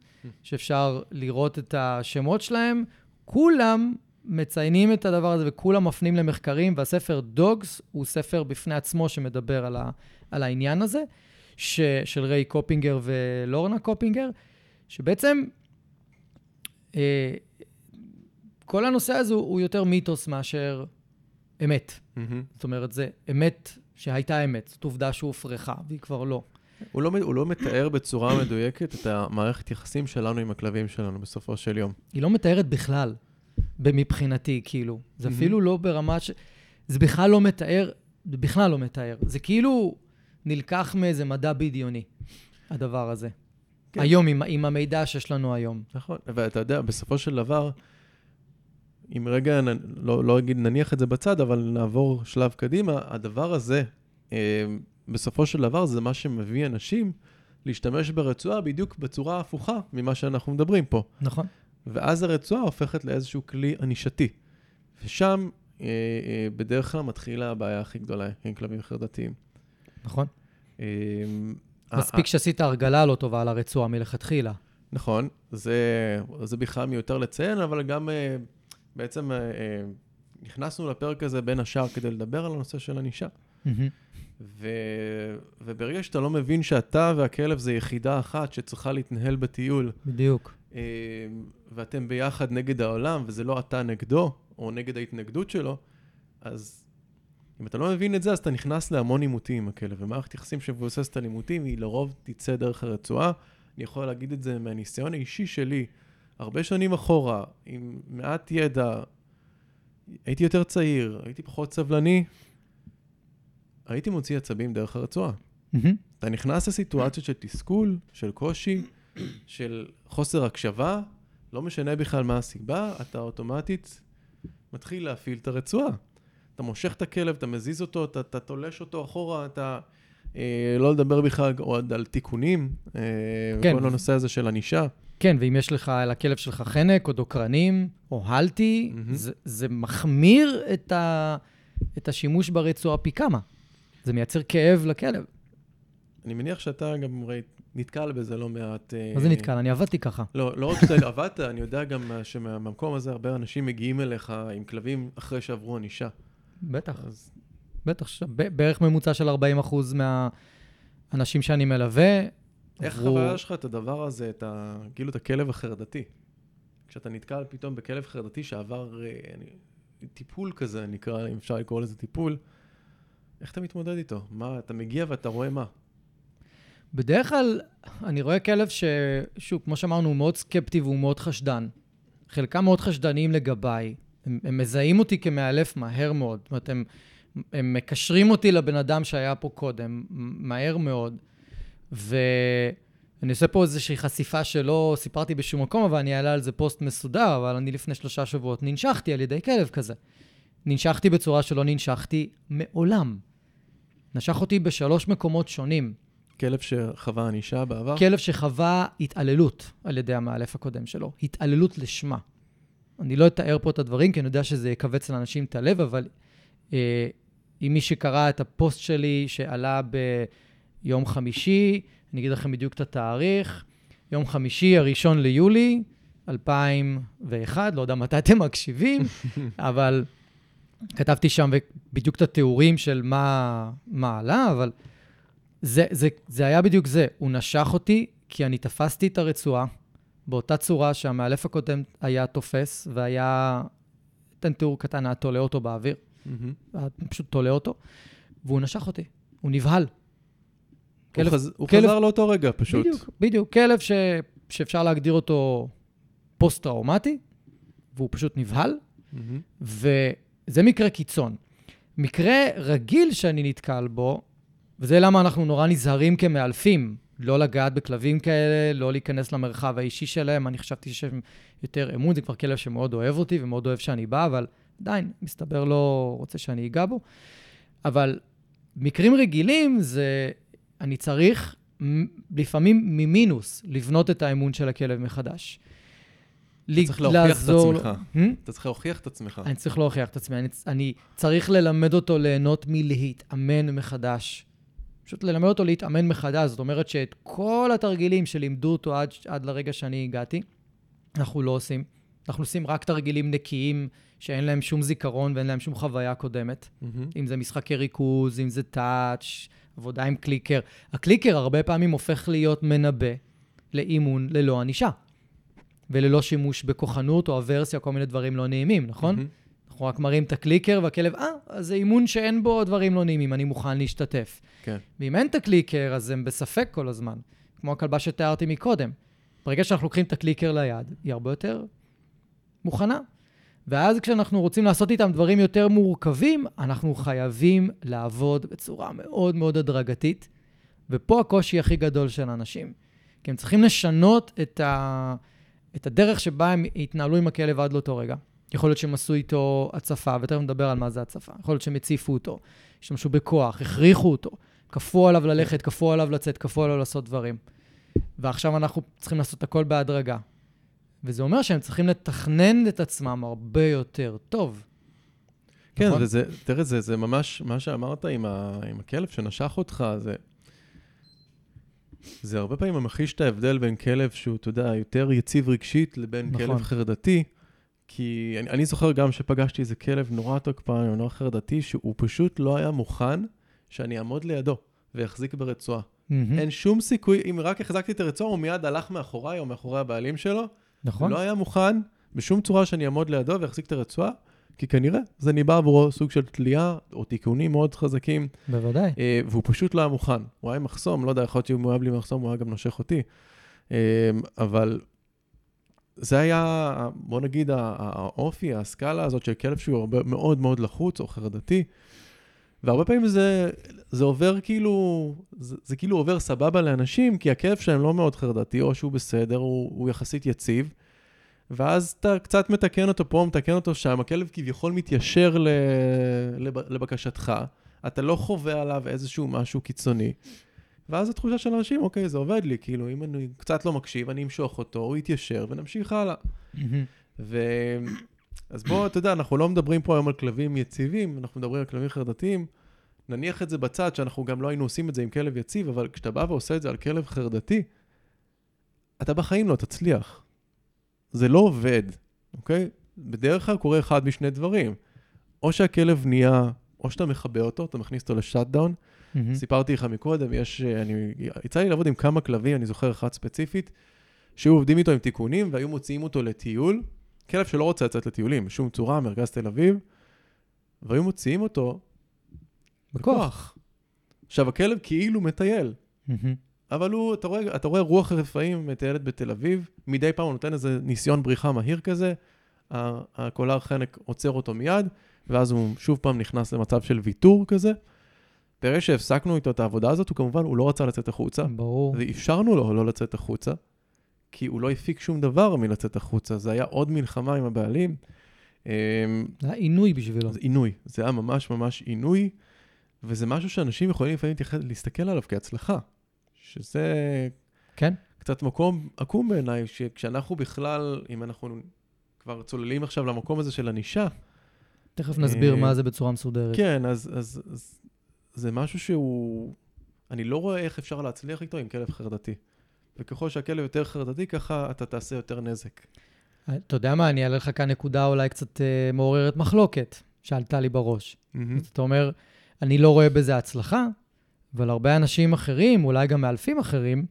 [SPEAKER 1] שאפשר לראות את השמות שלהם. כולם מציינים את הדבר הזה וכולם מפנים למחקרים, והספר דוגס הוא ספר בפני עצמו שמדבר על, ה, על העניין הזה, ש, של ריי קופינגר ולורנה קופינגר, שבעצם כל הנושא הזה הוא, הוא יותר מיתוס מאשר אמת. זאת אומרת, זה אמת שהייתה אמת, זאת עובדה שהופרכה, והיא כבר לא.
[SPEAKER 2] הוא לא, הוא לא מתאר בצורה מדויקת את המערכת יחסים שלנו עם הכלבים שלנו בסופו של יום.
[SPEAKER 1] היא לא מתארת בכלל, מבחינתי, כאילו. זה אפילו לא ברמה ש... זה בכלל לא מתאר, זה בכלל לא מתאר. זה כאילו נלקח מאיזה מדע בדיוני, הדבר הזה.
[SPEAKER 2] כן.
[SPEAKER 1] היום, עם, עם המידע שיש לנו היום.
[SPEAKER 2] נכון, ואתה יודע, בסופו של דבר, אם רגע, נ- לא, לא אגיד נניח את זה בצד, אבל נעבור שלב קדימה, הדבר הזה, אה, בסופו של דבר זה מה שמביא אנשים להשתמש ברצועה בדיוק בצורה הפוכה ממה שאנחנו מדברים פה.
[SPEAKER 1] נכון.
[SPEAKER 2] ואז הרצועה הופכת לאיזשהו כלי ענישתי. ושם אה, אה, בדרך כלל מתחילה הבעיה הכי גדולה עם כלבים חרדתיים.
[SPEAKER 1] נכון.
[SPEAKER 2] אה,
[SPEAKER 1] מספיק שעשית הרגלה לא טובה על הרצועה מלכתחילה.
[SPEAKER 2] נכון, זה, זה בכלל מיותר לציין, אבל גם אה, בעצם אה, אה, נכנסנו לפרק הזה בין השאר כדי לדבר על הנושא של ענישה. ו, וברגע שאתה לא מבין שאתה והכלב זה יחידה אחת שצריכה להתנהל בטיול,
[SPEAKER 1] בדיוק.
[SPEAKER 2] אה, ואתם ביחד נגד העולם, וזה לא אתה נגדו, או נגד ההתנגדות שלו, אז אם אתה לא מבין את זה, אז אתה נכנס להמון עימותים עם הכלב, ומערכת יחסים שמבוססת על עימותים, היא לרוב תצא דרך הרצועה. אני יכול להגיד את זה מהניסיון האישי שלי, הרבה שנים אחורה, עם מעט ידע, הייתי יותר צעיר, הייתי פחות סבלני, הייתי מוציא עצבים דרך הרצועה.
[SPEAKER 1] מהמם.
[SPEAKER 2] אתה נכנס לסיטואציות של תסכול, של קושי, של חוסר הקשבה, לא משנה בכלל מה הסיבה, אתה אוטומטית מתחיל להפעיל את הרצועה. אתה מושך את הכלב, אתה מזיז אותו, אתה, אתה תולש אותו אחורה, אתה... אה, לא לדבר בכלל עוד על תיקונים, אה,
[SPEAKER 1] כן.
[SPEAKER 2] כל הנושא הזה של ענישה.
[SPEAKER 1] כן, ואם יש לך לכלב שלך חנק או דוקרנים או הלטי,
[SPEAKER 2] מהמם.
[SPEAKER 1] זה, זה מחמיר את, ה, את השימוש ברצועה פי כמה. זה מייצר כאב לכלב.
[SPEAKER 2] אני מניח שאתה גם ראית, נתקל בזה לא מעט... אה,
[SPEAKER 1] מה זה נתקל? אני עבדתי ככה.
[SPEAKER 2] לא, לא רק שאתה עבדת, אני יודע גם שמהמקום הזה הרבה אנשים מגיעים אליך עם כלבים אחרי שעברו ענישה.
[SPEAKER 1] בטח,
[SPEAKER 2] אז
[SPEAKER 1] בטח. ש- בערך ממוצע של 40 אחוז מהאנשים שאני מלווה.
[SPEAKER 2] איך
[SPEAKER 1] עברו-
[SPEAKER 2] החוויה שלך את הדבר הזה, את ה... כאילו את הכלב החרדתי? כשאתה נתקל פתאום בכלב חרדתי שעבר אה, אני, טיפול כזה, נקרא, אם אפשר לקרוא לזה טיפול, איך אתה מתמודד איתו? מה, אתה מגיע ואתה רואה מה?
[SPEAKER 1] בדרך כלל, אני רואה כלב ש... שוב, כמו שאמרנו, הוא מאוד סקפטי והוא מאוד חשדן. חלקם מאוד חשדניים לגביי. הם, הם מזהים אותי כמאלף מהר מאוד. זאת אומרת, הם, הם מקשרים אותי לבן אדם שהיה פה קודם, מהר מאוד. ואני עושה פה איזושהי חשיפה שלא סיפרתי בשום מקום, אבל אני אעלה על זה פוסט מסודר, אבל אני לפני שלושה שבועות ננשכתי על ידי כלב כזה. ננשכתי בצורה שלא ננשכתי מעולם. נשך אותי בשלוש מקומות שונים.
[SPEAKER 2] כלב שחווה ענישה בעבר?
[SPEAKER 1] כלב שחווה התעללות על ידי המאלף הקודם שלו, התעללות לשמה. אני לא אתאר פה את הדברים, כי אני יודע שזה יכווץ לאנשים את הלב, אבל אה, אם מי שקרא את הפוסט שלי שעלה ביום חמישי, אני אגיד לכם בדיוק את התאריך, יום חמישי, הראשון ליולי, 2001, לא יודע מתי אתם מקשיבים, אבל כתבתי שם בדיוק את התיאורים של מה, מה עלה, אבל זה, זה, זה היה בדיוק זה. הוא נשך אותי כי אני תפסתי את הרצועה באותה צורה שהמאלף הקודם היה תופס, והיה, תן תיאור קטן, היה תולה אותו באוויר. Mm-hmm. פשוט תולה אותו, והוא נשך אותי, הוא נבהל.
[SPEAKER 2] כלב, הוא, חז... הוא כלב... חזר לאותו רגע פשוט.
[SPEAKER 1] בדיוק, בדיוק. כלב ש... שאפשר להגדיר אותו פוסט-טראומטי, והוא פשוט נבהל, mm-hmm. וזה מקרה קיצון. מקרה רגיל שאני נתקל בו, וזה למה אנחנו נורא נזהרים כמאלפים, לא לגעת בכלבים כאלה, לא להיכנס למרחב האישי שלהם. אני חשבתי שיש יותר אמון, זה כבר כלב שמאוד אוהב אותי ומאוד אוהב שאני בא, אבל עדיין, מסתבר לא רוצה שאני אגע בו. אבל מקרים רגילים זה, אני צריך לפעמים ממינוס לבנות את האמון של הכלב מחדש.
[SPEAKER 2] אתה צריך להוכיח את עצמך. Hmm? אתה צריך להוכיח את עצמך.
[SPEAKER 1] אני צריך להוכיח את עצמי. אני, אני צריך ללמד אותו ליהנות מלהתאמן מחדש. פשוט ללמד אותו להתאמן מחדש. זאת אומרת שאת כל התרגילים שלימדו אותו עד, עד לרגע שאני הגעתי, אנחנו לא עושים. אנחנו עושים רק תרגילים נקיים, שאין להם שום זיכרון ואין להם שום חוויה קודמת. Mm-hmm. אם זה משחקי ריכוז, אם זה טאץ', עבודה עם קליקר. הקליקר הרבה פעמים הופך להיות מנבא לאימון ללא ענישה. וללא שימוש בכוחנות או אברסיה, כל מיני דברים לא נעימים, נכון? Mm-hmm. אנחנו רק מראים את הקליקר, והכלב, אה, אז זה אימון שאין בו דברים לא נעימים, אני מוכן להשתתף. כן. ואם אין את הקליקר, אז הם בספק כל הזמן, כמו הכלבה שתיארתי מקודם. ברגע שאנחנו לוקחים את הקליקר ליד, היא הרבה יותר מוכנה. ואז כשאנחנו רוצים לעשות איתם דברים יותר מורכבים, אנחנו חייבים לעבוד בצורה מאוד מאוד הדרגתית, ופה הקושי הכי גדול של אנשים. כי הם צריכים לשנות את, ה... את הדרך שבה הם התנהלו עם הכלב עד לאותו רגע. יכול להיות שהם עשו איתו הצפה, ותכף נדבר על מה זה הצפה. יכול להיות שהם הציפו אותו, השתמשו בכוח, הכריחו אותו, כפו עליו ללכת, כפו עליו לצאת, כפו עליו לעשות דברים. ועכשיו אנחנו צריכים לעשות הכל בהדרגה. וזה אומר שהם צריכים לתכנן את עצמם הרבה יותר טוב.
[SPEAKER 2] כן, נכון? וזה, תראה, זה, זה ממש מה שאמרת עם, ה, עם הכלב שנשך אותך, זה... זה הרבה פעמים ממחיש את ההבדל בין כלב שהוא, אתה יודע, יותר יציב רגשית לבין נכון. כלב חרדתי. כי אני, אני זוכר גם שפגשתי איזה כלב נורא תוקפן, נורא חרדתי, שהוא פשוט לא היה מוכן שאני אעמוד לידו ויחזיק ברצועה. Mm-hmm. אין שום סיכוי, אם רק החזקתי את הרצועה, הוא מיד הלך מאחוריי או מאחורי הבעלים שלו. נכון. לא היה מוכן בשום צורה שאני אעמוד לידו ואחזיק את הרצועה, כי כנראה זה ניבא עבורו סוג של תלייה או תיקונים מאוד חזקים.
[SPEAKER 1] בוודאי.
[SPEAKER 2] אה, והוא פשוט לא היה מוכן. הוא היה עם מחסום, לא יודע, יכול להיות שאם הוא היה בלי מחסום, הוא היה גם נושך אותי. אה, אבל זה היה, בוא נגיד, האופי, הסקאלה הזאת של כלב שהוא הרבה, מאוד מאוד לחוץ או חרדתי. והרבה פעמים זה, זה עובר כאילו, זה, זה כאילו עובר סבבה לאנשים, כי הכאב שלהם לא מאוד חרדתי, או שהוא בסדר, הוא, הוא יחסית יציב, ואז אתה קצת מתקן אותו פה, מתקן אותו שם, הכלב כביכול מתיישר לבקשתך, אתה לא חווה עליו איזשהו משהו קיצוני, ואז התחושה של אנשים, אוקיי, זה עובד לי, כאילו, אם אני קצת לא מקשיב, אני אמשוך אותו, הוא יתיישר, ונמשיך הלאה. ו... אז בוא, אתה יודע, אנחנו לא מדברים פה היום על כלבים יציבים, אנחנו מדברים על כלבים חרדתיים. נניח את זה בצד, שאנחנו גם לא היינו עושים את זה עם כלב יציב, אבל כשאתה בא ועושה את זה על כלב חרדתי, אתה בחיים לא תצליח. זה לא עובד, אוקיי? בדרך כלל קורה אחד משני דברים. או שהכלב נהיה, או שאתה מכבה אותו, אתה מכניס אותו לשאט דאון. Mm-hmm. סיפרתי לך מקודם, יש, אני, יצא לי לעבוד עם כמה כלבים, אני זוכר אחת ספציפית, שהיו עובדים איתו עם תיקונים והיו מוציאים אותו לטיול. כלב שלא רוצה לצאת לטיולים בשום צורה, מרכז תל אביב, והיו מוציאים אותו בכוח. עכשיו, הכלב כאילו מטייל, אבל הוא, אתה רואה, אתה רואה רוח רפאים מטיילת בתל אביב, מדי פעם הוא נותן איזה ניסיון בריחה מהיר כזה, הקולר חנק עוצר אותו מיד, ואז הוא שוב פעם נכנס למצב של ויתור כזה. ברגע שהפסקנו איתו את העבודה הזאת, הוא כמובן, הוא לא רצה לצאת החוצה.
[SPEAKER 1] ברור.
[SPEAKER 2] ואפשרנו לו לא לצאת החוצה, כי הוא לא הפיק שום דבר מלצאת החוצה. זה היה עוד מלחמה עם הבעלים.
[SPEAKER 1] אמ, זה היה עינוי בשבילו.
[SPEAKER 2] זה עינוי. זה היה ממש ממש עינוי, וזה משהו שאנשים יכולים לפעמים להסתכל עליו כהצלחה. שזה...
[SPEAKER 1] כן.
[SPEAKER 2] קצת מקום עקום בעיניי, שכשאנחנו בכלל, אם אנחנו כבר צוללים עכשיו למקום הזה של ענישה...
[SPEAKER 1] תכף נסביר אה, מה זה בצורה מסודרת.
[SPEAKER 2] כן, אז, אז, אז זה משהו שהוא... אני לא רואה איך אפשר להצליח איתו עם כלב חרדתי. וככל שהכלב יותר חרדתי, ככה אתה תעשה יותר נזק.
[SPEAKER 1] אתה יודע מה, אני אעלה לך כאן נקודה אולי קצת אה, מעוררת מחלוקת, שעלתה לי בראש. אז אתה אומר, אני לא רואה בזה הצלחה, אבל הרבה אנשים אחרים, אולי גם מאלפים אחרים,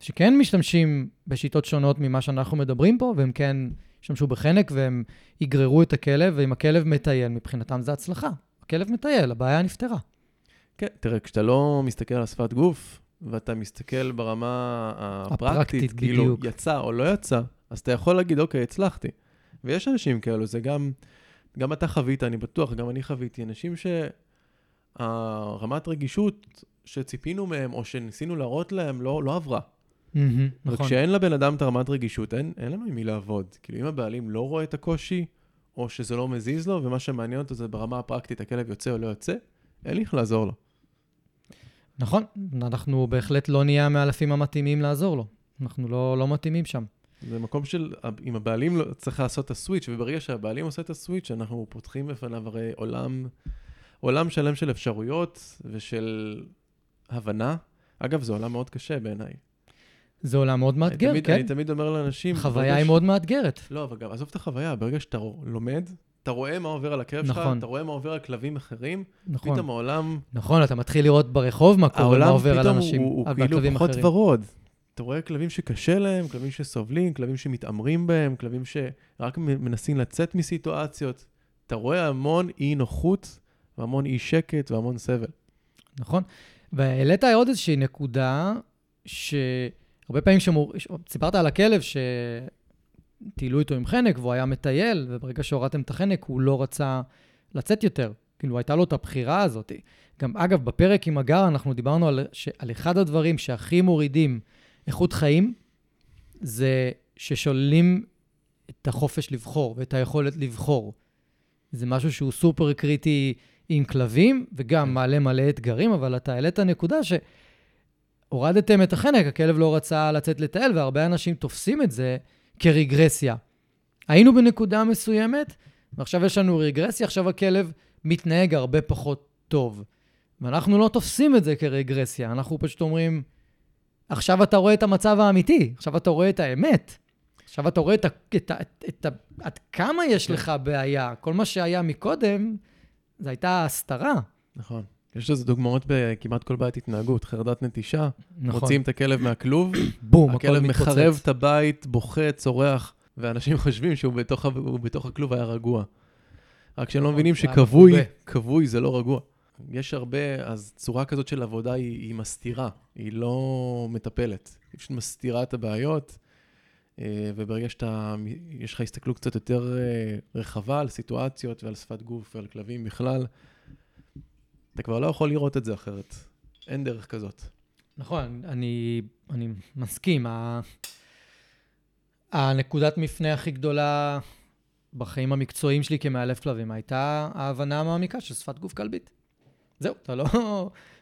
[SPEAKER 1] שכן משתמשים בשיטות שונות ממה שאנחנו מדברים פה, והם כן ישתמשו בחנק והם יגררו את הכלב, ואם הכלב מטייל, מבחינתם זה הצלחה. הכלב מטייל, הבעיה נפתרה.
[SPEAKER 2] כן, תראה, כשאתה לא מסתכל על השפת גוף, ואתה מסתכל ברמה הפרקטית,
[SPEAKER 1] הפרקטית,
[SPEAKER 2] כאילו
[SPEAKER 1] בדיוק.
[SPEAKER 2] יצא או לא יצא, אז אתה יכול להגיד, אוקיי, הצלחתי. ויש אנשים כאלו, זה גם, גם אתה חווית, אני בטוח, גם אני חוויתי, אנשים שהרמת רגישות שציפינו מהם, או שניסינו להראות להם, לא, לא עברה.
[SPEAKER 1] מהמם, נכון.
[SPEAKER 2] וכשאין לבן אדם את הרמת רגישות, אין, אין לנו עם מי לעבוד. כאילו, אם הבעלים לא רואה את הקושי, או שזה לא מזיז לו, ומה שמעניין אותו זה ברמה הפרקטית, הכלב יוצא או לא יוצא, איך לעזור לו.
[SPEAKER 1] נכון, אנחנו בהחלט לא נהיה המאלפים המתאימים לעזור לו. אנחנו לא, לא מתאימים שם.
[SPEAKER 2] זה מקום של, אם הבעלים לא, צריך לעשות את הסוויץ', וברגע שהבעלים עושה את הסוויץ', אנחנו פותחים בפניו הרי עולם, עולם שלם של אפשרויות ושל הבנה. אגב, זה עולם מאוד קשה בעיניי.
[SPEAKER 1] זה עולם מאוד מאתגר,
[SPEAKER 2] אני תמיד,
[SPEAKER 1] כן?
[SPEAKER 2] אני תמיד אומר לאנשים...
[SPEAKER 1] חוויה היא
[SPEAKER 2] ש-
[SPEAKER 1] מאוד מאתגרת.
[SPEAKER 2] לא, אבל גם, עזוב את החוויה, ברגע שאתה לומד, אתה רואה מה עובר על שלך,
[SPEAKER 1] נכון.
[SPEAKER 2] אתה רואה מה עובר על כלבים אחרים,
[SPEAKER 1] נכון.
[SPEAKER 2] פתאום העולם,
[SPEAKER 1] נכון, אתה מתחיל לראות ברחוב מה קורה, מה עובר על
[SPEAKER 2] פתאום
[SPEAKER 1] אנשים,
[SPEAKER 2] הוא, הוא
[SPEAKER 1] על
[SPEAKER 2] כאילו
[SPEAKER 1] כלבים
[SPEAKER 2] פחות
[SPEAKER 1] אחרים.
[SPEAKER 2] ורוד. אתה רואה כלבים שקשה להם, כלבים שסובלים, כלבים שמתעמרים בהם, כלבים שרק מנסים לצאת מסיטואציות. אתה רואה המון אי נוחות, והמון אי שקט, והמון סבל.
[SPEAKER 1] נכון. והעלית עוד איזושהי נקודה, שהרבה פעמים שמור... סיפרת על הכלב שטיילו איתו עם חנק והוא היה מטייל, וברגע שהורדתם את החנק הוא לא רצה לצאת יותר. כאילו, הייתה לו את הבחירה הזאת. גם, אגב, בפרק עם הגר אנחנו דיברנו על, ש... על אחד הדברים שהכי מורידים איכות חיים, זה ששוללים את החופש לבחור ואת היכולת לבחור. זה משהו שהוא סופר קריטי עם כלבים, וגם
[SPEAKER 2] כן.
[SPEAKER 1] מעלה מלא אתגרים, אבל אתה העלית נקודה שהורדתם את החנק, הכלב לא רצה לצאת לטייל, והרבה אנשים תופסים את זה כרגרסיה. היינו בנקודה מסוימת, ועכשיו יש לנו רגרסיה, עכשיו הכלב מתנהג הרבה פחות טוב. ואנחנו לא תופסים את זה כרגרסיה, אנחנו פשוט אומרים, עכשיו אתה רואה את המצב האמיתי, עכשיו אתה רואה את האמת. עכשיו אתה רואה את ה... את ה, את, את ה עד כמה יש
[SPEAKER 2] כן.
[SPEAKER 1] לך בעיה. כל מה שהיה מקודם, זו הייתה הסתרה.
[SPEAKER 2] נכון. יש לזה דוגמאות בכמעט כל בעיית התנהגות, חרדת נטישה,
[SPEAKER 1] נכון.
[SPEAKER 2] מוציאים את הכלב מהכלוב,
[SPEAKER 1] בום, הכל
[SPEAKER 2] הכלב. מחרב את הבית, בוכה, צורח, ואנשים חושבים שהוא בתוך, בתוך הכלוב היה רגוע. רק שהם לא
[SPEAKER 1] נכון,
[SPEAKER 2] מבינים שכבוי. כבוי זה לא רגוע. יש הרבה, אז צורה כזאת של עבודה היא, היא מסתירה, היא לא מטפלת. היא פשוט מסתירה את הבעיות, אה, וברגע שאתה, יש לך הסתכלות קצת יותר אה, רחבה על סיטואציות ועל שפת גוף ועל כלבים בכלל, אתה כבר לא יכול לראות את זה אחרת. אין דרך כזאת.
[SPEAKER 1] נכון, אני, אני מסכים. ה... הנקודת מפנה הכי גדולה בחיים המקצועיים שלי כמאלף כלבים הייתה ההבנה המעמיקה של שפת גוף כלבית. זהו, אתה לא,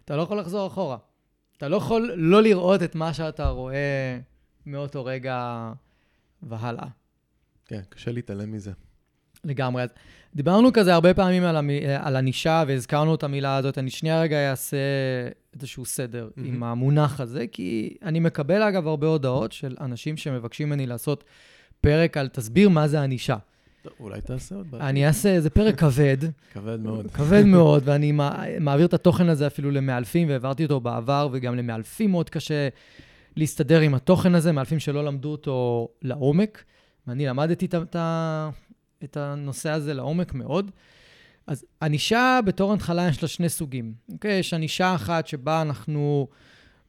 [SPEAKER 1] אתה לא יכול לחזור אחורה. אתה לא יכול לא לראות את מה שאתה רואה מאותו רגע והלאה.
[SPEAKER 2] כן, קשה להתעלם מזה.
[SPEAKER 1] לגמרי. אז דיברנו כזה הרבה פעמים על, המ... על ענישה, והזכרנו את המילה הזאת. אני שנייה רגע אעשה איזשהו סדר mm-hmm. עם המונח הזה, כי אני מקבל, אגב, הרבה הודעות של אנשים שמבקשים ממני לעשות פרק על תסביר מה זה ענישה.
[SPEAKER 2] טוב, אולי תעשה עוד בעיה.
[SPEAKER 1] אני אעשה איזה פרק כבד,
[SPEAKER 2] כבד מאוד.
[SPEAKER 1] כבד מאוד, ואני מע- מעביר את התוכן הזה אפילו למאלפים, והעברתי אותו בעבר, וגם למאלפים מאוד קשה להסתדר עם התוכן הזה, מאלפים שלא למדו אותו לעומק. ואני למדתי את, ה- את, הנושא הזה לעומק מאוד. אז ענישה בתור התחלה יש לה שני סוגים. אוקיי? יש ענישה אחת שבה אנחנו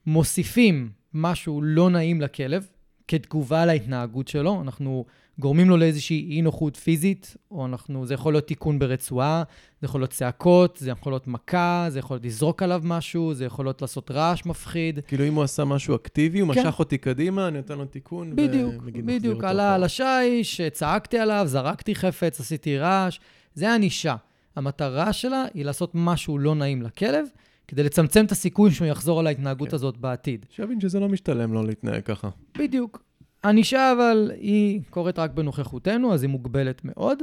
[SPEAKER 1] מוסיפים משהו לא נעים לכלב, כתגובה להתנהגות שלו. אנחנו גורמים לו לאיזושהי אי-נוחות פיזית, או אנחנו, זה יכול להיות תיקון ברצועה, זה יכול להיות צעקות, זה יכול להיות מכה, זה יכול להיות לזרוק עליו משהו, זה יכול להיות לעשות רעש מפחיד.
[SPEAKER 2] כאילו אם הוא עשה משהו אקטיבי, הוא
[SPEAKER 1] כן.
[SPEAKER 2] משך אותי קדימה, אני נותן לו תיקון,
[SPEAKER 1] בדיוק, בדיוק. עלה על. השיש, צעקתי עליו, זרקתי חפץ, עשיתי רעש. זה ענישה. המטרה שלה היא לעשות משהו לא נעים לכלב, כדי לצמצם את הסיכוי שהוא יחזור על ההתנהגות
[SPEAKER 2] כן.
[SPEAKER 1] הזאת בעתיד.
[SPEAKER 2] שיבין שזה לא משתלם לו להתנהג ככה.
[SPEAKER 1] בדיוק. ענישה, אבל היא קורית רק בנוכחותנו, אז היא מוגבלת מאוד,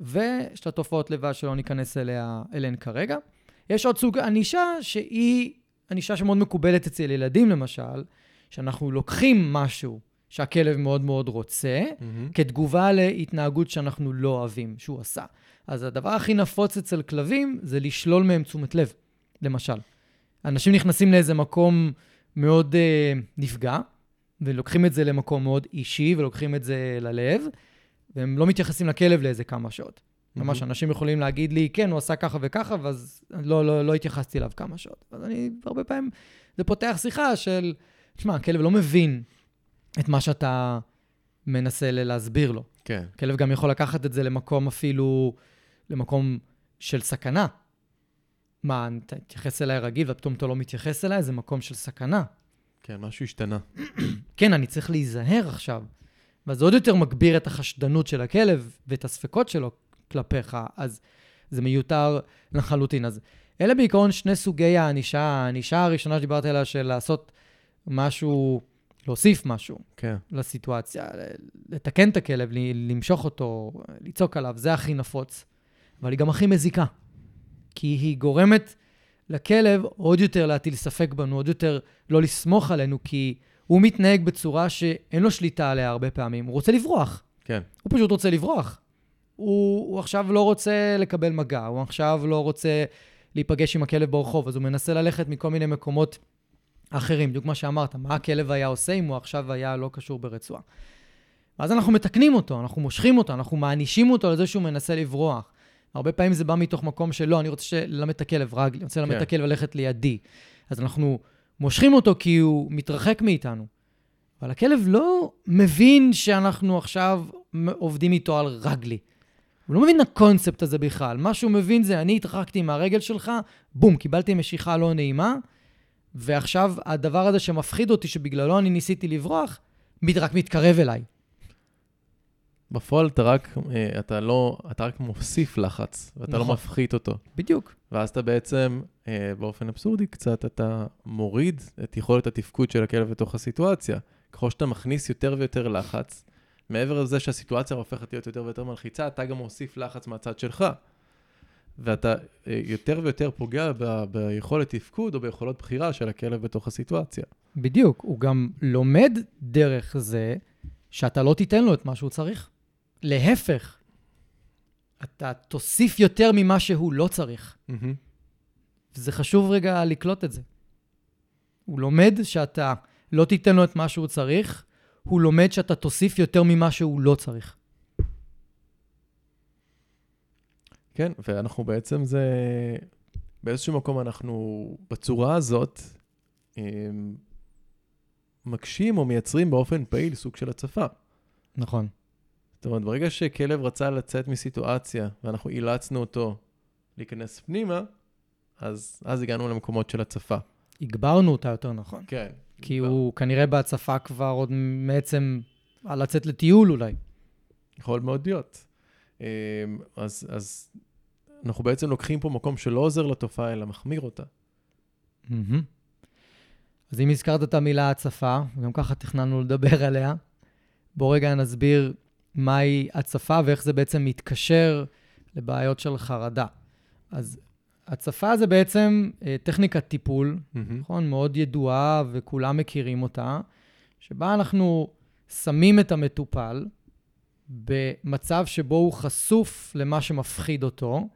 [SPEAKER 1] ויש לה תופעות לוואי שלא ניכנס אליה, אליהן כרגע. יש עוד סוג ענישה שהיא ענישה שמאוד מקובלת אצל ילדים, למשל, שאנחנו לוקחים משהו שהכלב מאוד מאוד רוצה,
[SPEAKER 2] מהמם.
[SPEAKER 1] כתגובה להתנהגות שאנחנו לא אוהבים שהוא עשה. אז הדבר הכי נפוץ אצל כלבים זה לשלול מהם תשומת לב, למשל. אנשים נכנסים לאיזה מקום מאוד אה, נפגע, ולוקחים את זה למקום מאוד אישי, ולוקחים את זה ללב, והם לא מתייחסים לכלב לאיזה כמה שעות. ממש,
[SPEAKER 2] מהמם.
[SPEAKER 1] אנשים יכולים להגיד לי, כן, הוא עשה ככה וככה, ואז לא, לא, לא התייחסתי אליו כמה שעות. אז אני, הרבה פעמים, זה פותח שיחה של, תשמע, הכלב לא מבין את מה שאתה מנסה להסביר לו.
[SPEAKER 2] כן.
[SPEAKER 1] כלב גם יכול לקחת את זה למקום אפילו, למקום של סכנה. מה, אתה תתייחס אליי רגיל ופתאום אתה לא מתייחס אליי? זה מקום של סכנה.
[SPEAKER 2] כן, משהו השתנה.
[SPEAKER 1] כן, אני צריך להיזהר עכשיו. ואז עוד יותר מגביר את החשדנות של הכלב ואת הספקות שלו כלפיך, אז זה מיותר לחלוטין. אז אלה בעיקרון שני סוגי הענישה. הענישה הראשונה שדיברתי עליה של לעשות משהו, להוסיף משהו
[SPEAKER 2] כן.
[SPEAKER 1] לסיטואציה, לתקן את הכלב, למשוך אותו, לצעוק עליו, זה הכי נפוץ. אבל היא גם הכי מזיקה. כי היא גורמת לכלב עוד יותר להטיל ספק בנו, עוד יותר לא לסמוך עלינו, כי הוא מתנהג בצורה שאין לו שליטה עליה הרבה פעמים. הוא רוצה לברוח.
[SPEAKER 2] כן.
[SPEAKER 1] הוא פשוט רוצה לברוח. הוא, הוא עכשיו לא רוצה לקבל מגע, הוא עכשיו לא רוצה להיפגש עם הכלב ברחוב, אז הוא מנסה ללכת מכל מיני מקומות אחרים. בדיוק מה שאמרת, מה הכלב היה עושה אם הוא עכשיו היה לא קשור ברצועה. ואז אנחנו מתקנים אותו, אנחנו מושכים אותו, אנחנו מענישים אותו על זה שהוא מנסה לברוח. הרבה פעמים זה בא מתוך מקום של לא, אני רוצה ללמד את הכלב רגלי, אני רוצה ללמד
[SPEAKER 2] כן.
[SPEAKER 1] את הכלב ללכת לידי. אז אנחנו מושכים אותו כי הוא מתרחק מאיתנו. אבל הכלב לא מבין שאנחנו עכשיו עובדים איתו על רגלי. הוא לא מבין הקונספט הזה בכלל. מה שהוא מבין זה, אני התרחקתי מהרגל שלך, בום, קיבלתי משיכה לא נעימה, ועכשיו הדבר הזה שמפחיד אותי, שבגללו אני ניסיתי לברוח, רק מתקרב אליי.
[SPEAKER 2] בפועל אתה רק, אה, אתה לא, אתה רק מוסיף לחץ, ואתה לא
[SPEAKER 1] נכון.
[SPEAKER 2] מפחית אותו.
[SPEAKER 1] בדיוק.
[SPEAKER 2] ואז אתה בעצם, אה, באופן אבסורדי קצת, אתה מוריד את יכולת התפקוד של הכלב בתוך הסיטואציה. ככל שאתה מכניס יותר ויותר לחץ, מעבר לזה שהסיטואציה הופכת להיות יותר ויותר מלחיצה, אתה גם מוסיף לחץ מהצד שלך. ואתה אה, יותר ויותר פוגע ב- ביכולת תפקוד או ביכולות בחירה של הכלב בתוך הסיטואציה.
[SPEAKER 1] בדיוק. הוא גם לומד דרך זה שאתה לא תיתן לו את מה שהוא צריך. להפך, אתה תוסיף יותר ממה שהוא לא צריך. וזה חשוב רגע לקלוט את זה. הוא לומד שאתה לא תיתן לו את מה שהוא צריך, הוא לומד שאתה תוסיף יותר ממה שהוא לא צריך.
[SPEAKER 2] כן, ואנחנו בעצם זה... באיזשהו מקום אנחנו בצורה הזאת אמ, מקשים או מייצרים באופן פעיל סוג של הצפה.
[SPEAKER 1] נכון.
[SPEAKER 2] זאת אומרת, ברגע שכלב רצה לצאת מסיטואציה ואנחנו אילצנו אותו להיכנס פנימה, אז, אז הגענו למקומות של הצפה.
[SPEAKER 1] הגברנו אותה יותר נכון.
[SPEAKER 2] כן.
[SPEAKER 1] כי הוא כנראה בהצפה כבר עוד מעצם על לצאת לטיול אולי.
[SPEAKER 2] יכול מאוד להיות. אמ, אז, אז אנחנו בעצם לוקחים פה מקום שלא עוזר לתופעה, אלא מחמיר אותה.
[SPEAKER 1] מהמם. אז אם הזכרת את המילה הצפה, וגם ככה תכננו לדבר עליה, בוא רגע נסביר מהי הצפה ואיך זה בעצם מתקשר לבעיות של חרדה. אז הצפה זה בעצם אה, טכניקת טיפול, נכון? מאוד ידועה וכולם מכירים אותה, שבה אנחנו שמים את המטופל במצב שבו הוא חשוף למה שמפחיד אותו,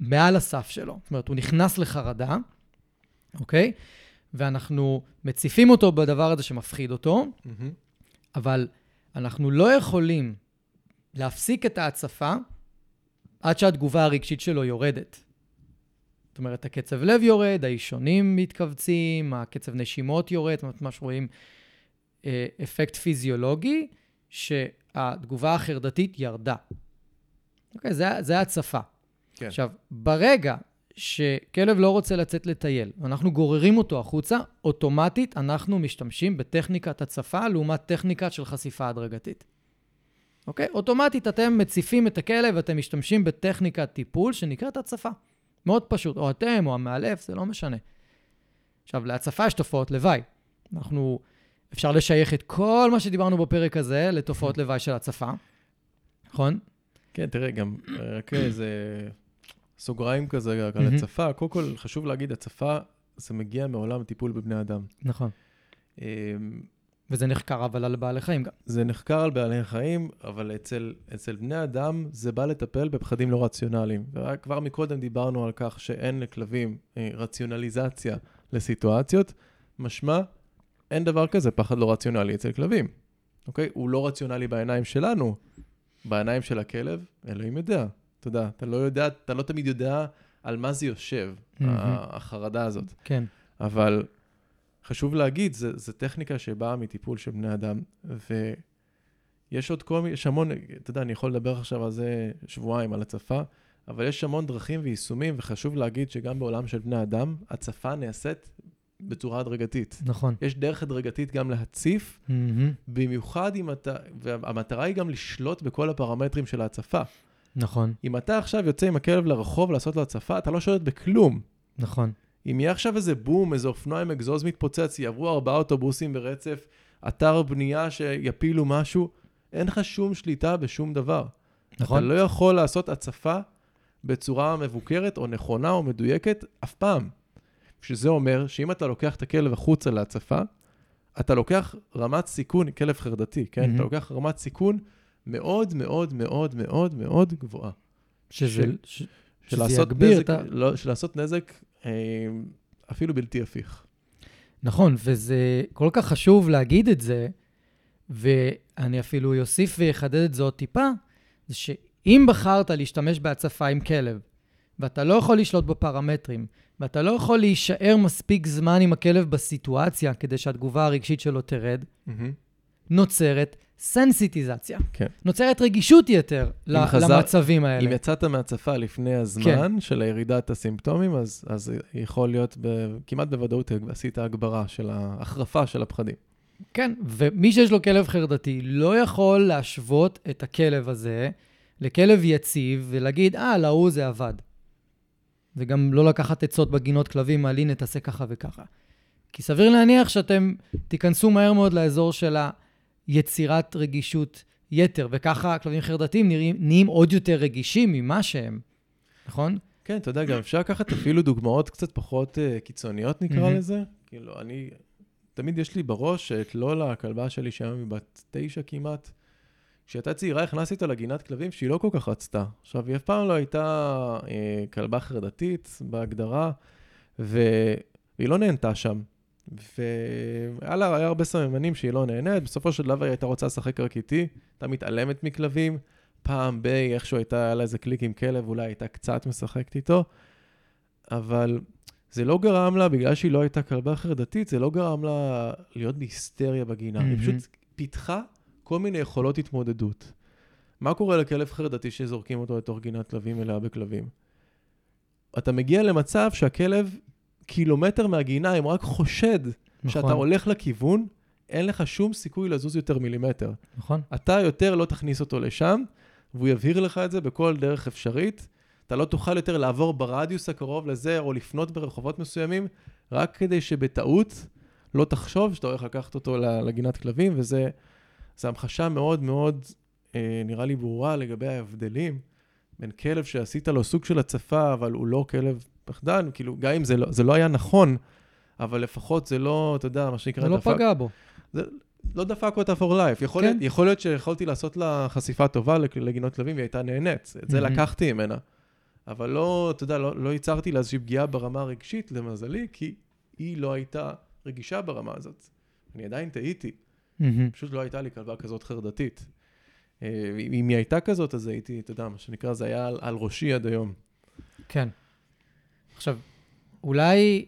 [SPEAKER 1] מעל הסף שלו. זאת אומרת, הוא נכנס לחרדה, אוקיי? ואנחנו מציפים אותו בדבר הזה שמפחיד אותו, אבל אנחנו לא יכולים להפסיק את ההצפה עד שהתגובה הרגשית שלו יורדת. זאת אומרת, הקצב לב יורד, האישונים מתכווצים, הקצב נשימות יורד, זאת אומרת, מה שרואים אה, אפקט פיזיולוגי, שהתגובה החרדתית ירדה. אוקיי, זה, זה הצפה.
[SPEAKER 2] כן.
[SPEAKER 1] עכשיו, ברגע שכלב לא רוצה לצאת לטייל, ואנחנו גוררים אותו החוצה, אוטומטית אנחנו משתמשים בטכניקת הצפה לעומת טכניקה של חשיפה הדרגתית. אוקיי? אוטומטית אתם מציפים את הכלב ואתם משתמשים בטכניקת טיפול שנקראת הצפה. מאוד פשוט, או אתם או המאלף, זה לא משנה. עכשיו, להצפה יש תופעות לוואי. אנחנו, אפשר לשייך את כל מה שדיברנו בפרק הזה לתופעות לוואי של הצפה, נכון?
[SPEAKER 2] כן, תראה, גם רק איזה סוגריים כזה על
[SPEAKER 1] מהמם.
[SPEAKER 2] הצפה. קודם כל, חשוב להגיד, הצפה זה מגיע מעולם טיפול בבני אדם.
[SPEAKER 1] נכון.
[SPEAKER 2] אמ,
[SPEAKER 1] וזה נחקר אבל על בעלי חיים גם.
[SPEAKER 2] זה נחקר על בעלי חיים, אבל אצל, אצל בני אדם זה בא לטפל בפחדים לא רציונליים. וכבר מקודם דיברנו על כך שאין לכלבים אה, רציונליזציה לסיטואציות, משמע, אין דבר כזה פחד לא רציונלי אצל כלבים, אוקיי? הוא לא רציונלי בעיניים שלנו, בעיניים של הכלב, אלוהים יודע. אתה יודע, אתה לא יודע, אתה לא תמיד יודע על מה זה יושב. ה- החרדה הזאת.
[SPEAKER 1] כן.
[SPEAKER 2] אבל חשוב להגיד, זו טכניקה שבאה מטיפול של בני אדם, ויש עוד כל מיני, יש המון, אתה יודע, אני יכול לדבר עכשיו על זה שבועיים, על הצפה, אבל יש המון דרכים ויישומים, וחשוב להגיד שגם בעולם של בני אדם, הצפה נעשית בצורה הדרגתית.
[SPEAKER 1] נכון.
[SPEAKER 2] יש דרך הדרגתית גם להציף,
[SPEAKER 1] מהמם.
[SPEAKER 2] במיוחד אם אתה, והמטרה היא גם לשלוט בכל הפרמטרים של ההצפה.
[SPEAKER 1] נכון,
[SPEAKER 2] אם אתה עכשיו יוצא עם הכלב לרחוב לעשות לו הצפה, אתה לא שולט בכלום.
[SPEAKER 1] נכון.
[SPEAKER 2] אם יהיה עכשיו איזה בום, איזה אופנוע עם אגזוז מתפוצץ, יעברו ארבעה אוטובוסים ברצף, אתר בנייה שיפילו משהו, אין לך שום שליטה בשום דבר. אתה
[SPEAKER 1] נכון?
[SPEAKER 2] לא יכול לעשות הצפה בצורה מבוקרת או נכונה או מדויקת אף פעם. שזה אומר שאם אתה לוקח את הכלב החוצה להצפה, אתה לוקח רמת סיכון, כלב חרדתי, כן?
[SPEAKER 1] מהמם.
[SPEAKER 2] אתה לוקח רמת סיכון מאוד מאוד מאוד מאוד מאוד גבוהה.
[SPEAKER 1] שזה... ש-
[SPEAKER 2] של
[SPEAKER 1] שזה
[SPEAKER 2] לעשות נזק,
[SPEAKER 1] את ה-
[SPEAKER 2] לא, של לעשות נזק אה, אפילו בלתי הפיך.
[SPEAKER 1] נכון, וזה כל כך חשוב להגיד את זה, ואני אפילו אוסיף ואחדד את זה עוד טיפה, זה שאם בחרת להשתמש בהצפה עם כלב, ואתה לא יכול לשלוט בפרמטרים, ואתה לא יכול להישאר מספיק זמן עם הכלב בסיטואציה כדי שהתגובה הרגשית שלו תרד, נוצרת סנסיטיזציה.
[SPEAKER 2] כן.
[SPEAKER 1] נוצרת רגישות יתר ל-
[SPEAKER 2] חזר-
[SPEAKER 1] למצבים האלה.
[SPEAKER 2] אם יצאת מהצפה לפני הזמן
[SPEAKER 1] כן.
[SPEAKER 2] של ירידת הסימפטומים, אז, אז יכול להיות ב, כמעט בוודאות עשית הגברה של ההחרפה של הפחדים.
[SPEAKER 1] כן, ומי שיש לו כלב חרדתי לא יכול להשוות את הכלב הזה לכלב יציב ולהגיד, אה, להוא זה עבד. וגם לא לקחת עצות בגינות כלבים, על הנה תעשה ככה וככה. כי סביר להניח שאתם תיכנסו מהר מאוד לאזור של היצירת רגישות יתר, וככה כלבים חרדתיים נראים, נהיים עוד יותר רגישים ממה שהם, נכון?
[SPEAKER 2] כן, אתה יודע, גם אפשר לקחת אפילו דוגמאות קצת פחות uh, קיצוניות, נקרא. לזה. כאילו, אני, תמיד יש לי בראש את לולה, הכלבה שלי, שהיום היא בת תשע כמעט. כשהייתה צעירה, הכנסתי אותה לגינת כלבים שהיא לא כל כך רצתה. עכשיו, היא אף פעם לא הייתה אה, כלבה חרדתית בהגדרה, והיא לא נהנתה שם. והיה לה הרבה סממנים שהיא לא נהנית, בסופו של דבר היא הייתה רוצה לשחק רק איתי, הייתה מתעלמת מכלבים, פעם ב- איכשהו הייתה, היה לה איזה קליק עם כלב, אולי הייתה קצת משחקת איתו, אבל זה לא גרם לה, בגלל שהיא לא הייתה כלבה חרדתית, זה לא גרם לה להיות בהיסטריה בגינה, היא
[SPEAKER 1] מהמם.
[SPEAKER 2] פשוט פיתחה כל מיני יכולות התמודדות. מה קורה לכלב חרדתי שזורקים אותו לתוך גינת כלבים מלאה בכלבים? אתה מגיע למצב שהכלב קילומטר מהגינה, אם רק חושד שאתה
[SPEAKER 1] נכון,
[SPEAKER 2] הולך לכיוון, אין לך שום סיכוי לזוז יותר מילימטר.
[SPEAKER 1] נכון.
[SPEAKER 2] אתה יותר לא תכניס אותו לשם, והוא יבהיר לך את זה בכל דרך אפשרית. אתה לא תוכל יותר לעבור ברדיוס הקרוב לזה, או לפנות ברחובות מסוימים, רק כדי שבטעות לא תחשוב שאתה הולך לקחת אותו לגינת כלבים, וזה זה המחשה מאוד מאוד, אה, נראה לי ברורה לגבי ההבדלים בין כלב שעשית לו סוג של הצפה, אבל הוא לא כלב פחדן, כאילו, גם אם זה לא, זה לא היה נכון, אבל לפחות זה לא, אתה יודע, מה שנקרא,
[SPEAKER 1] זה לא
[SPEAKER 2] דפק-
[SPEAKER 1] פגע בו.
[SPEAKER 2] לא דפק אותה for life. יכול,
[SPEAKER 1] כן.
[SPEAKER 2] להיות, יכול להיות שיכולתי לעשות לה חשיפה טובה לג- לגינות כלבים והיא הייתה נהנית. את זה
[SPEAKER 1] מהמם.
[SPEAKER 2] לקחתי ממנה. אבל לא, אתה יודע, לא, לא ייצרתי לה איזושהי פגיעה ברמה הרגשית, למזלי, כי היא לא הייתה רגישה ברמה הזאת. אני עדיין טעיתי,
[SPEAKER 1] מהמם.
[SPEAKER 2] פשוט לא הייתה לי כלבה כזאת חרדתית. אה, אם היא הייתה כזאת, אז הייתי, אתה יודע, מה שנקרא, זה היה על, על ראשי עד היום.
[SPEAKER 1] כן. עכשיו, אולי,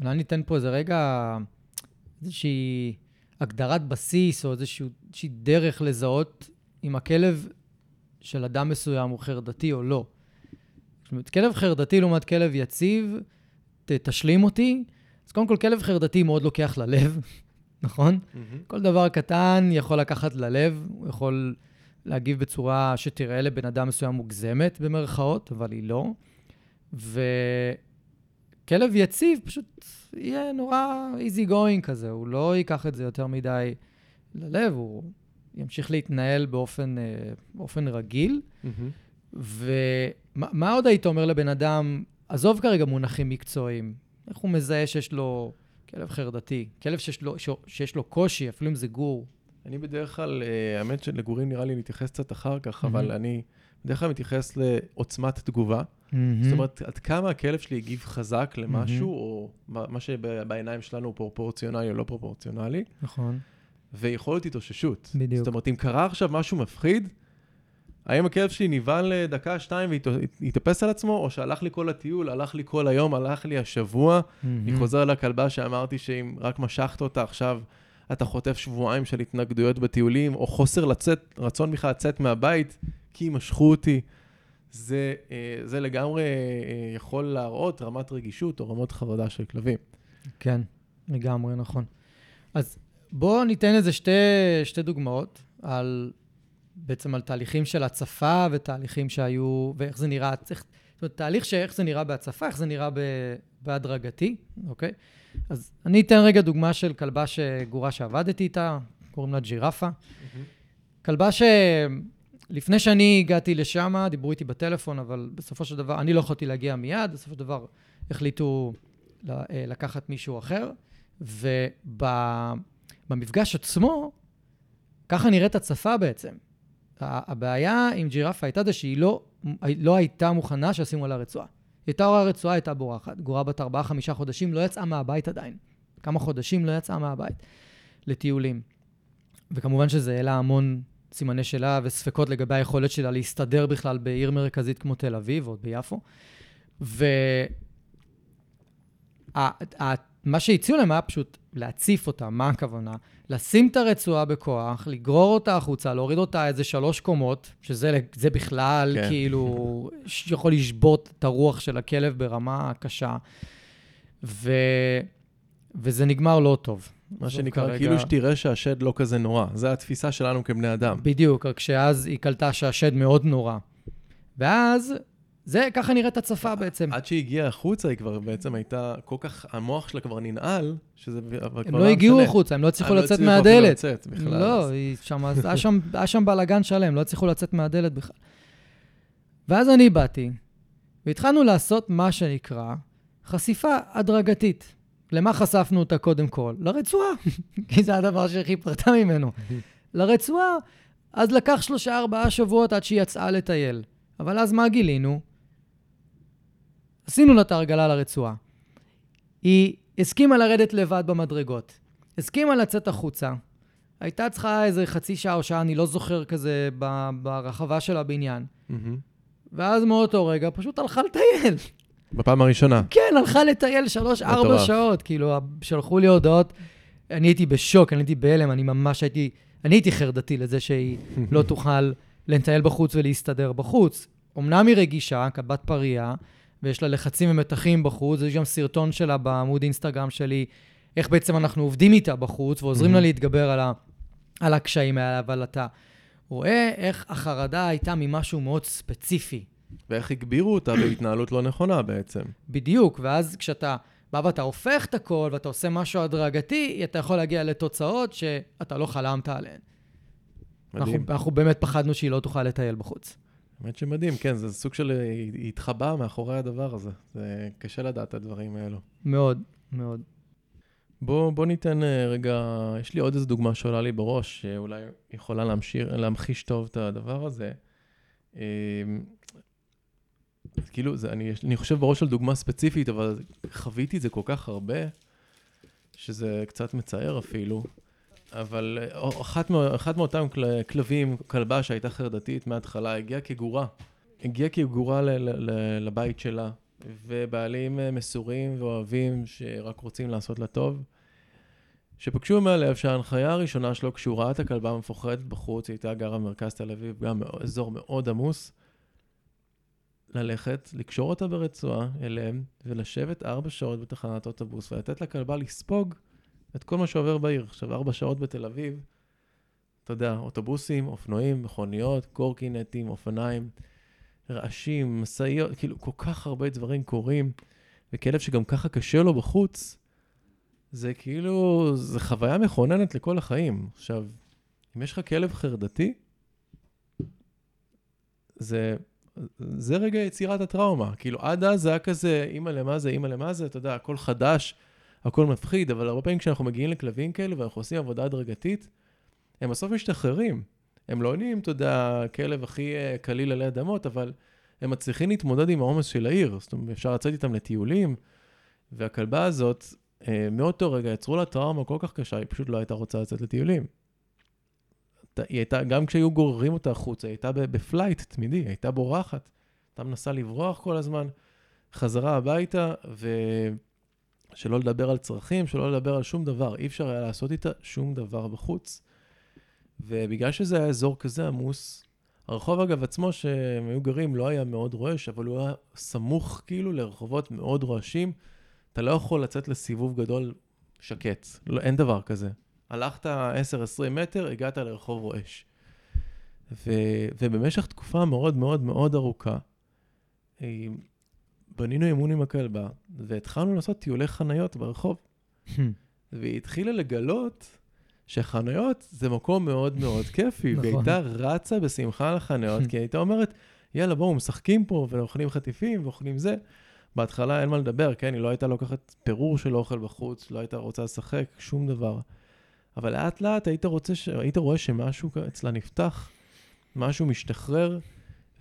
[SPEAKER 1] אולי ניתן פה איזה רגע, איזושהי הגדרת בסיס, או איזושהי, דרך לזהות אם הכלב של אדם מסוים הוא חרדתי או לא. זאת אומרת, כלב חרדתי לעומת כלב יציב, ת, תשלים אותי. אז קודם כל, כלב חרדתי מאוד לוקח ללב, נכון? כל דבר קטן יכול לקחת ללב, הוא יכול להגיב בצורה שתראה לבן אדם מסוים מוגזמת, במרכאות, אבל היא לא. וכלב יציב פשוט יהיה נורא easy going כזה, הוא לא ייקח את זה יותר מדי ללב, הוא ימשיך להתנהל באופן, אה, באופן רגיל. ומה מה עוד היית אומר לבן אדם, עזוב כרגע מונחים מקצועיים, איך הוא מזהה שיש לו כלב חרדתי? כלב שיש לו, שיש לו קושי, אפילו אם זה גור.
[SPEAKER 2] אני בדרך כלל, אה, האמת שלגורים נראה לי נתייחס קצת אחר כך,
[SPEAKER 1] מהמם.
[SPEAKER 2] אבל אני בדרך כלל מתייחס לעוצמת תגובה. זאת אומרת, עד כמה הכלב שלי הגיב חזק למשהו, או מה שבעיניים שלנו הוא פרופורציונלי או לא פרופורציונלי,
[SPEAKER 1] נכון.
[SPEAKER 2] ויכול להיות התאוששות.
[SPEAKER 1] בדיוק.
[SPEAKER 2] זאת אומרת, אם קרה עכשיו משהו מפחיד, האם הכלב שלי נבהל לדקה, שתיים והתאפס על עצמו, או שהלך לי כל הטיול, הלך לי כל היום, הלך לי השבוע, אני חוזר לכלבה שאמרתי שאם רק משכת אותה עכשיו, אתה חוטף שבועיים של התנגדויות בטיולים, או חוסר לצאת, רצון בכלל לצאת מהבית, כי משכו אותי. זה, אה, זה לגמרי אה, יכול להראות רמת רגישות או רמות חרדה של כלבים.
[SPEAKER 1] כן, לגמרי נכון. אז בואו ניתן איזה שתי, שתי דוגמאות על, בעצם על תהליכים של הצפה ותהליכים שהיו, ואיך זה נראה, צריך, זאת אומרת, תהליך שאיך זה נראה בהצפה, איך זה נראה ב, בהדרגתי, אוקיי? אז אני אתן רגע דוגמה של כלבה שגורה שעבדתי איתה, קוראים לה ג'ירפה. כלבה שלפני שאני הגעתי לשם, דיברו איתי בטלפון, אבל בסופו של דבר, אני לא יכולתי להגיע מיד, בסופו של דבר החליטו אה, לקחת מישהו אחר, ובמפגש עצמו, ככה נראית הצפה בעצם. הבעיה עם ג'ירפה הייתה זה שהיא לא, לא הייתה מוכנה שישימו עליה רצועה. היא הייתה רואה רצועה, הייתה בורחת. גורה בת ארבעה-חמישה חודשים, לא יצאה מהבית עדיין. כמה חודשים לא יצאה מהבית לטיולים. וכמובן שזה העלה המון סימני שאלה וספקות לגבי היכולת שלה להסתדר בכלל בעיר מרכזית כמו תל אביב, או ביפו. ו... ה- ה- מה שהציעו להם היה פשוט להציף אותה, מה הכוונה? לשים את הרצועה בכוח, לגרור אותה החוצה, להוריד אותה איזה שלוש קומות, שזה זה בכלל.
[SPEAKER 2] כן.
[SPEAKER 1] כאילו יכול לשבות את הרוח של הכלב ברמה קשה, ו... וזה נגמר לא טוב.
[SPEAKER 2] מה שנקרא,
[SPEAKER 1] כרגע-
[SPEAKER 2] כאילו שתראה שהשד לא כזה נורא. זו התפיסה שלנו כבני אדם.
[SPEAKER 1] בדיוק, רק שאז היא קלטה שהשד מאוד נורא. ואז, זה, ככה נראית הצפה בעצם.
[SPEAKER 2] עד שהיא הגיעה החוצה, היא כבר בעצם הייתה כל כך, המוח שלה כבר ננעל, שזה
[SPEAKER 1] הם
[SPEAKER 2] כבר
[SPEAKER 1] לא הגיעו. החוצה, הם לא הצליחו
[SPEAKER 2] הם לא
[SPEAKER 1] לצאת
[SPEAKER 2] הצליחו
[SPEAKER 1] מהדלת.
[SPEAKER 2] לצאת בכלל.
[SPEAKER 1] לא, שם, היה שם, היה שם בלאגן שלם, לא הצליחו לצאת מהדלת בכלל. ואז אני באתי, והתחלנו לעשות מה שנקרא חשיפה הדרגתית. למה חשפנו אותה קודם כל? לרצועה, כי זה הדבר שהכי פרטה ממנו. לרצועה, אז לקח שלושה, ארבעה שבועות עד שהיא יצאה לטייל. אבל אז מה גילינו? עשינו לה את ההרגלה לרצועה. היא הסכימה לרדת לבד במדרגות. הסכימה לצאת החוצה. הייתה צריכה איזה חצי שעה או שעה, אני לא זוכר כזה, ברחבה של הבניין. ואז מאותו רגע פשוט הלכה לטייל.
[SPEAKER 2] בפעם הראשונה.
[SPEAKER 1] כן, הלכה לטייל שלוש-ארבע
[SPEAKER 2] מטורף.
[SPEAKER 1] שעות. כאילו, שלחו לי הודעות, אני הייתי בשוק, אני הייתי בהלם, אני ממש הייתי, אני הייתי חרדתי לזה שהיא לא תוכל לטייל בחוץ ולהסתדר בחוץ. אמנם היא רגישה, כבת פרייה, ויש לה לחצים ומתחים בחוץ, יש גם סרטון שלה בעמוד אינסטגרם שלי, איך בעצם אנחנו עובדים איתה בחוץ, ועוזרים לה. להתגבר על, ה, על הקשיים האלה, אבל אתה רואה איך החרדה הייתה ממשהו מאוד ספציפי.
[SPEAKER 2] ואיך הגבירו אותה בהתנהלות לא נכונה בעצם.
[SPEAKER 1] בדיוק, ואז כשאתה בא ואתה הופך את הכל ואתה עושה משהו הדרגתי, אתה יכול להגיע לתוצאות שאתה לא חלמת עליהן. אנחנו,
[SPEAKER 2] מדהים.
[SPEAKER 1] אנחנו באמת פחדנו שהיא לא תוכל לטייל בחוץ.
[SPEAKER 2] האמת שמדהים, כן, זה סוג של... היא התחבאה מאחורי הדבר הזה. זה קשה לדעת את הדברים האלו.
[SPEAKER 1] מאוד, מאוד.
[SPEAKER 2] בוא, בוא ניתן אה, רגע, יש לי עוד איזו דוגמה שעולה לי בראש, שאולי יכולה להמשיר, להמחיש טוב את הדבר הזה. כאילו, זה, אני, אני חושב בראש על דוגמה ספציפית, אבל חוויתי את זה כל כך הרבה, שזה קצת מצער אפילו. אבל אה, אחת, אחת מאותם כל, כלבים, כלבה שהייתה חרדתית מההתחלה, הגיעה כגורה. הגיעה כגורה ל, ל, ל, לבית שלה, ובעלים אה, מסורים ואוהבים שרק רוצים לעשות לה טוב. שפגשו מהלב שההנחיה הראשונה שלו, כשהוא ראה את הכלבה המפוחדת בחוץ, היא הייתה גרה במרכז תל אביב, גם אזור מאוד עמוס, ללכת, לקשור אותה ברצועה אליהם, ולשבת ארבע שעות בתחנת אוטובוס, ולתת לכלבה לספוג את כל מה שעובר בעיר. עכשיו, ארבע שעות בתל אביב, אתה יודע, אוטובוסים, אופנועים, מכוניות, קורקינטים, אופניים, רעשים, משאיות, כאילו, כל כך הרבה דברים קורים, וכלב שגם ככה קשה לו בחוץ, זה כאילו, זה חוויה מכוננת לכל החיים. עכשיו, אם יש לך כלב חרדתי, זה זה רגע יצירת הטראומה. כאילו, עד אז זה היה כזה, אימא למה זה, אימא למה זה, אתה יודע, הכל חדש, הכל מפחיד, אבל הרבה פעמים כשאנחנו מגיעים לכלבים כאלה ואנחנו עושים עבודה הדרגתית, הם בסוף משתחררים. הם לא נהיים, אתה יודע, הכלב הכי אה, קליל עלי אדמות, אבל הם מצליחים להתמודד עם העומס של העיר. זאת אומרת, אפשר לצאת איתם לטיולים, והכלבה הזאת, אה, מאותו רגע יצרו לה טראומה כל כך קשה, היא פשוט לא הייתה רוצה לצאת לטיולים. היא הייתה, גם כשהיו גוררים אותה החוצה, היא הייתה בפלייט תמידי, היא הייתה בורחת. הייתה מנסה לברוח כל הזמן, חזרה הביתה, ושלא לדבר על צרכים, שלא לדבר על שום דבר. אי אפשר היה לעשות איתה שום דבר בחוץ. ובגלל שזה היה אזור כזה עמוס, הרחוב אגב עצמו שהם היו גרים לא היה מאוד רועש, אבל הוא היה סמוך כאילו לרחובות מאוד רועשים. אתה לא יכול לצאת לסיבוב גדול שקט, לא, אין דבר כזה. הלכת 10-20 מטר, הגעת לרחוב רועש. ו, ובמשך תקופה מאוד מאוד מאוד ארוכה, אה, בנינו אמון עם הכלבה, והתחלנו לעשות טיולי חניות ברחוב. והיא התחילה לגלות שחניות זה מקום מאוד מאוד כיפי, נכון. והיא הייתה רצה בשמחה לחניות, כי היא הייתה אומרת, יאללה, בואו, משחקים פה, ואוכלים חטיפים, ואוכלים זה. בהתחלה אין מה לדבר, כן? היא לא הייתה לוקחת פירור של אוכל בחוץ, לא הייתה רוצה לשחק, שום דבר. אבל לאט לאט היית רוצה. היית רואה שמשהו אצלה נפתח, משהו משתחרר,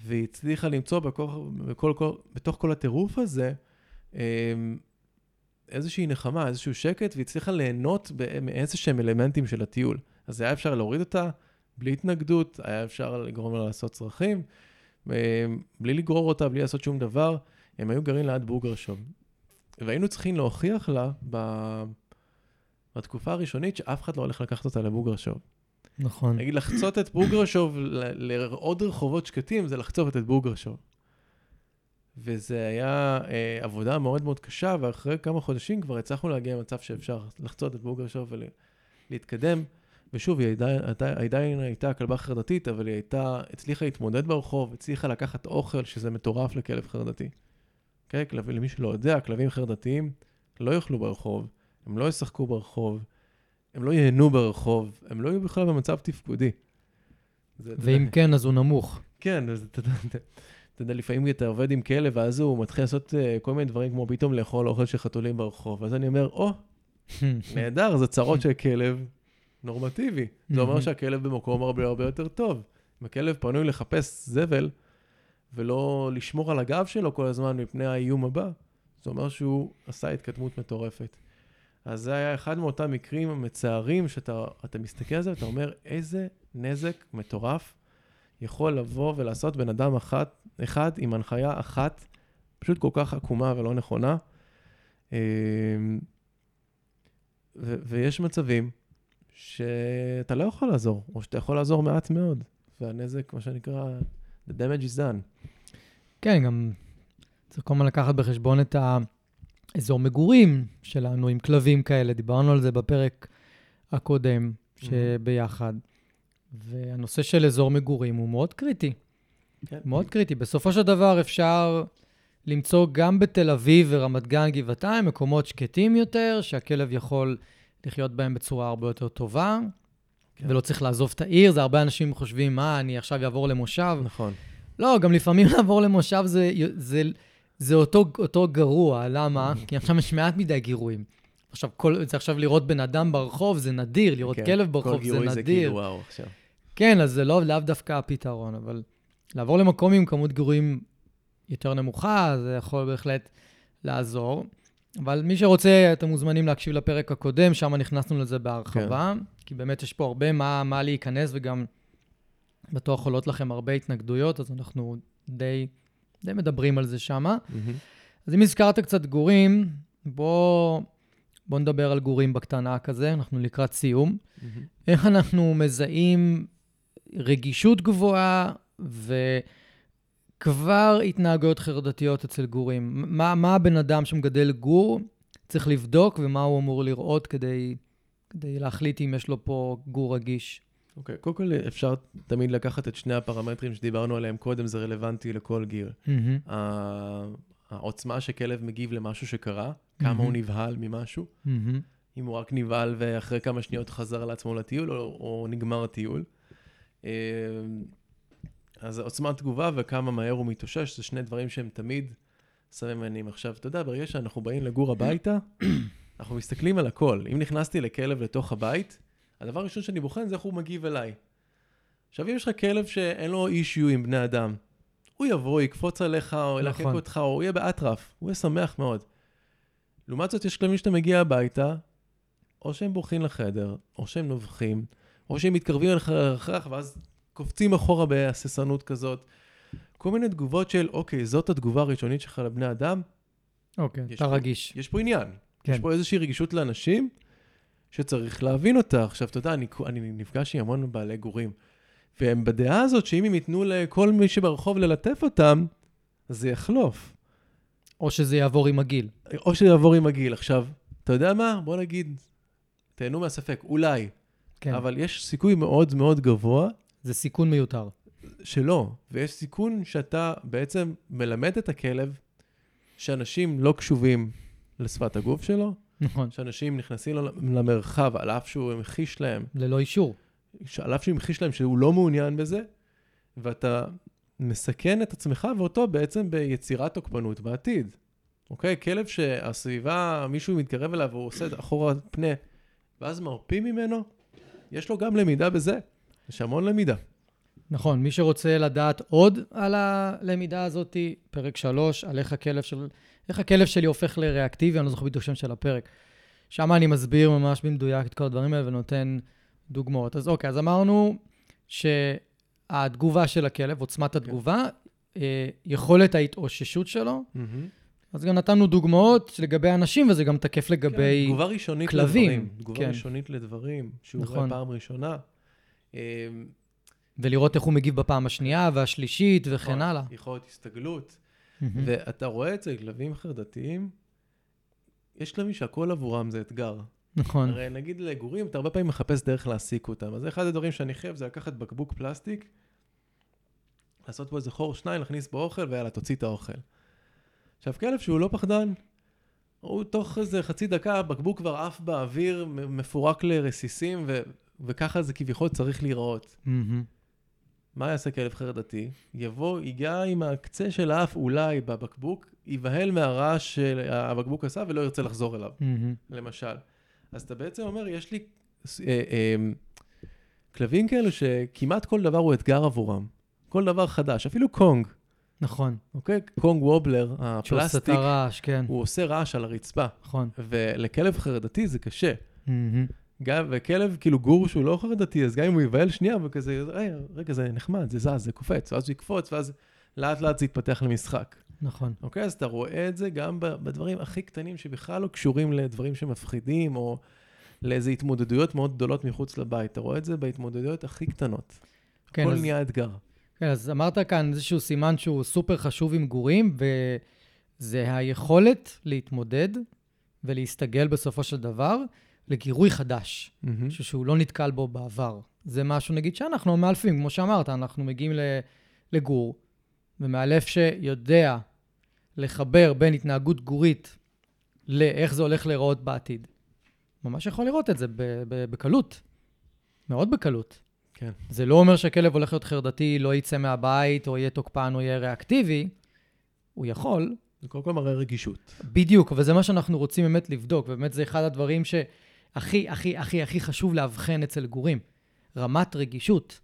[SPEAKER 2] והיא הצליחה למצוא בכל, בכל, בתוך כל הטירוף הזה אמ, איזושהי נחמה, איזשהו שקט, והיא הצליחה ליהנות מאיזה שהם אלמנטים של הטיול. אז היה אפשר להוריד אותה בלי התנגדות, היה אפשר לגרום לה לעשות צרכים, אמ, בלי לגרור אותה, בלי לעשות שום דבר. הם היו גרים ליד בוגרשוב. והיינו צריכים להוכיח לה ב... בתקופה הראשונית שאף אחד לא הולך לקחת אותה לבוגרשוב.
[SPEAKER 1] נכון.
[SPEAKER 2] נגיד, לחצות את בוגרשוב לעוד רחובות שקטים, זה לחצות את בוגרשוב. וזה היה אה, עבודה מאוד מאוד קשה, ואחרי כמה חודשים כבר הצלחנו להגיע למצב שאפשר לחצות את בוגרשוב ולהתקדם. ושוב, היא עדיין הייתה כלבה חרדתית, אבל היא הייתה, הצליחה להתמודד ברחוב, הצליחה לקחת אוכל, שזה מטורף לכלב חרדתי. כן, כלב, למי שלא יודע, כלבים חרדתיים לא יאכלו ברחוב, הם לא ישחקו ברחוב, הם לא ייהנו ברחוב, הם לא יהיו בכלל במצב תפקודי.
[SPEAKER 1] זה, ואם כן, אז הוא נמוך.
[SPEAKER 2] כן, אז אתה יודע, לפעמים אתה עובד עם כלב, ואז הוא מתחיל לעשות uh, כל מיני דברים, כמו פתאום לאכול אוכל של חתולים ברחוב. אז אני אומר, או, oh, נהדר, זה צרות של כלב נורמטיבי. זה אומר שהכלב במקום הרבה הרבה יותר טוב. אם הכלב פנוי לחפש זבל, ולא לשמור על הגב שלו כל הזמן מפני האיום הבא, זה אומר שהוא עשה התקדמות מטורפת. אז זה היה אחד מאותם מקרים המצערים, שאתה מסתכל על זה ואתה אומר, איזה נזק מטורף יכול לבוא ולעשות בן אדם אחת, אחד עם הנחיה אחת, פשוט כל כך עקומה ולא נכונה. אמ, ו- ויש מצבים שאתה לא יכול לעזור, או שאתה יכול לעזור מעט מאוד, והנזק, מה שנקרא, the damage is done.
[SPEAKER 1] כן, גם צריך כל הזמן לקחת בחשבון את האזור מגורים שלנו עם כלבים כאלה, דיברנו על זה בפרק הקודם שביחד. והנושא של אזור מגורים הוא מאוד קריטי. כן. מאוד קריטי. בסופו של דבר אפשר למצוא גם בתל אביב ורמת גן, גבעתיים, מקומות שקטים יותר, שהכלב יכול לחיות בהם בצורה הרבה יותר טובה, כן. ולא צריך לעזוב את העיר. זה הרבה אנשים חושבים, מה, אני עכשיו אעבור למושב.
[SPEAKER 2] נכון.
[SPEAKER 1] לא, גם לפעמים לעבור למושב זה, זה, זה אותו, אותו גרוע. למה? כי עכשיו יש מעט מדי גירויים. עכשיו, כל, זה עכשיו לראות בן אדם ברחוב, זה נדיר, לראות כן, כלב ברחוב זה נדיר. כל גירוי זה כאילו
[SPEAKER 2] וואו עכשיו.
[SPEAKER 1] כן, אז זה לא, לאו דווקא הפתרון, אבל לעבור למקום עם כמות גירויים יותר נמוכה, זה יכול בהחלט לעזור. אבל מי שרוצה, אתם מוזמנים להקשיב לפרק הקודם, שם נכנסנו לזה בהרחבה, כן. כי באמת יש פה הרבה מה, מה להיכנס, וגם בטוח עולות לכם הרבה התנגדויות, אז אנחנו די, די מדברים על זה שם. Mm-hmm. אז אם הזכרת קצת גורים, בוא, בוא נדבר על גורים בקטנה כזה, אנחנו לקראת סיום. Mm-hmm. איך אנחנו מזהים רגישות גבוהה וכבר התנהגויות חרדתיות אצל גורים? מה, מה הבן אדם שמגדל גור צריך לבדוק ומה הוא אמור לראות כדי, כדי להחליט אם יש לו פה גור רגיש?
[SPEAKER 2] אוקיי, okay, קודם כל אפשר תמיד לקחת את שני הפרמטרים שדיברנו עליהם קודם, זה רלוונטי לכל גיר. Mm-hmm. העוצמה שכלב מגיב למשהו שקרה, mm-hmm. כמה הוא נבהל ממשהו, mm-hmm. אם הוא רק נבהל ואחרי כמה שניות חזר לעצמו לטיול, או, או נגמר הטיול. אמ, אז עוצמת תגובה וכמה מהר הוא מתאושש, זה שני דברים שהם תמיד סממנים. עכשיו, אתה יודע, ברגע שאנחנו באים לגור הביתה, אנחנו מסתכלים על הכל. אם נכנסתי לכלב לתוך הבית, הדבר הראשון שאני בוחן זה איך הוא מגיב אליי. עכשיו, אם יש לך כלב שאין לו אישיו עם בני אדם, הוא יבוא, יקפוץ עליך, או ילקק
[SPEAKER 1] נכון.
[SPEAKER 2] אותך, או הוא יהיה באטרף, הוא יהיה שמח מאוד. לעומת זאת, יש כלבים שאתה מגיע הביתה, או שהם בורחים לחדר, או שהם נובחים, או שהם מתקרבים אליך לרחח, ואז קופצים אחורה בהססנות כזאת. כל מיני תגובות של, אוקיי, זאת התגובה הראשונית שלך לבני אדם,
[SPEAKER 1] אוקיי, אתה
[SPEAKER 2] פה-
[SPEAKER 1] רגיש.
[SPEAKER 2] יש פה עניין.
[SPEAKER 1] כן.
[SPEAKER 2] יש פה איזושהי רגישות לאנשים שצריך להבין אותה. עכשיו, אתה יודע, אני, אני נפגש עם המון בעלי גורים, והם בדעה הזאת שאם הם ייתנו לכל מי שברחוב ללטף אותם, זה יחלוף.
[SPEAKER 1] או שזה יעבור עם הגיל.
[SPEAKER 2] או שזה יעבור עם הגיל. עכשיו, אתה יודע מה? בוא נגיד, תהנו מהספק, אולי.
[SPEAKER 1] כן.
[SPEAKER 2] אבל יש סיכוי מאוד מאוד גבוה
[SPEAKER 1] זה סיכון מיותר.
[SPEAKER 2] שלא. ויש סיכון שאתה בעצם מלמד את הכלב שאנשים לא קשובים לשפת הגוף שלו,
[SPEAKER 1] נכון.
[SPEAKER 2] שאנשים נכנסים למרחב על אף שהוא המחיש להם,
[SPEAKER 1] ללא אישור.
[SPEAKER 2] על אף שהוא המחיש להם שהוא לא מעוניין בזה, ואתה מסכן את עצמך ואותו בעצם ביצירת תוקפנות בעתיד. אוקיי? כלב שהסביבה, מישהו מתקרב אליו והוא עושה אחורה פנה, ואז מרפים ממנו, יש לו גם למידה בזה. יש המון למידה.
[SPEAKER 1] נכון, מי שרוצה לדעת עוד על הלמידה הזאת, פרק 3, על איך הכלב, של... איך הכלב שלי הופך לריאקטיבי, אני לא זוכר בדיוק שם של הפרק. שם אני מסביר ממש במדויק את כל הדברים האלה ונותן דוגמאות. אז אוקיי, אז אמרנו שהתגובה של הכלב, עוצמת התגובה, אה, יכולת ההתאוששות שלו, אז גם נתנו דוגמאות לגבי אנשים, וזה גם תקף לגבי...
[SPEAKER 2] כן, תגובה ראשונית
[SPEAKER 1] כלבים,
[SPEAKER 2] לדברים. תגובה
[SPEAKER 1] כן.
[SPEAKER 2] ראשונית לדברים, שהוא רואה
[SPEAKER 1] נכון.
[SPEAKER 2] פעם ראשונה. אמ,
[SPEAKER 1] ולראות איך הוא מגיב בפעם השנייה והשלישית וכן
[SPEAKER 2] נכון,
[SPEAKER 1] הלאה.
[SPEAKER 2] יכול להיות הסתגלות.
[SPEAKER 1] מהמם.
[SPEAKER 2] ואתה רואה את זה, כלבים חרדתיים, יש כלבים שהכל עבורם זה אתגר.
[SPEAKER 1] נכון.
[SPEAKER 2] הרי נגיד לגורים, אתה הרבה פעמים מחפש דרך להעסיק אותם. אז אחד הדברים שאני חייב זה לקחת בקבוק פלסטיק, לעשות בו איזה חור שניים, להכניס בו אוכל, ויאללה, תוציא את האוכל. עכשיו, כלב שהוא לא פחדן, הוא תוך איזה חצי דקה, הבקבוק כבר עף באוויר, מפורק לרסיסים, ו- וככה זה כביכול צריך להיראות.
[SPEAKER 1] מהמם.
[SPEAKER 2] מה יעשה כלב חרדתי? יבוא, ייגע עם הקצה של האף אולי בבקבוק, ייבהל מהרעש שהבקבוק עשה ולא ירצה לחזור אליו.
[SPEAKER 1] מהמם.
[SPEAKER 2] למשל. אז אתה בעצם אומר, יש לי אה, אה, כלבים כאלו שכמעט כל דבר הוא אתגר עבורם. כל דבר חדש, אפילו קונג,
[SPEAKER 1] נכון.
[SPEAKER 2] אוקיי? קונג וובלר,
[SPEAKER 1] שעושה את
[SPEAKER 2] הפלסטיק,
[SPEAKER 1] הרעש, כן.
[SPEAKER 2] הוא עושה רעש על הרצפה.
[SPEAKER 1] נכון.
[SPEAKER 2] ולכלב חרדתי זה קשה.
[SPEAKER 1] מהמם.
[SPEAKER 2] גם, וכלב, כאילו גור שהוא לא חרדתי, אז גם אם הוא ייבהל שנייה וכזה, רגע, רגע, זה נחמד, זה זז, זה קופץ, ואז הוא יקפוץ, ואז לאט לאט זה יתפתח למשחק.
[SPEAKER 1] נכון.
[SPEAKER 2] אוקיי? אז אתה רואה את זה גם בדברים הכי קטנים שבכלל לא קשורים לדברים שמפחידים, או לאיזה התמודדויות מאוד גדולות מחוץ לבית. אתה רואה את זה בהתמודדויות הכי קטנות.
[SPEAKER 1] כן,
[SPEAKER 2] הכל
[SPEAKER 1] אז-
[SPEAKER 2] נהיה אתגר.
[SPEAKER 1] כן, אז אמרת כאן איזשהו סימן שהוא סופר חשוב עם גורים, וזה היכולת להתמודד ולהסתגל בסופו של דבר לגירוי חדש. משהו שהוא לא נתקל בו בעבר. זה משהו, נגיד, שאנחנו מאלפים, כמו שאמרת, אנחנו מגיעים לגור, ומאלף שיודע לחבר בין התנהגות גורית לאיך זה הולך להיראות בעתיד. ממש יכול לראות את זה בקלות, מאוד בקלות.
[SPEAKER 2] כן.
[SPEAKER 1] זה לא אומר שהכלב הולך להיות חרדתי, לא יצא מהבית, או יהיה תוקפן, או יהיה ריאקטיבי. הוא יכול,
[SPEAKER 2] זה קודם כל מראה רגישות.
[SPEAKER 1] בדיוק, וזה מה שאנחנו רוצים באמת לבדוק, ובאמת זה אחד הדברים שהכי, הכי, הכי, הכי חשוב לאבחן אצל גורים. רמת רגישות.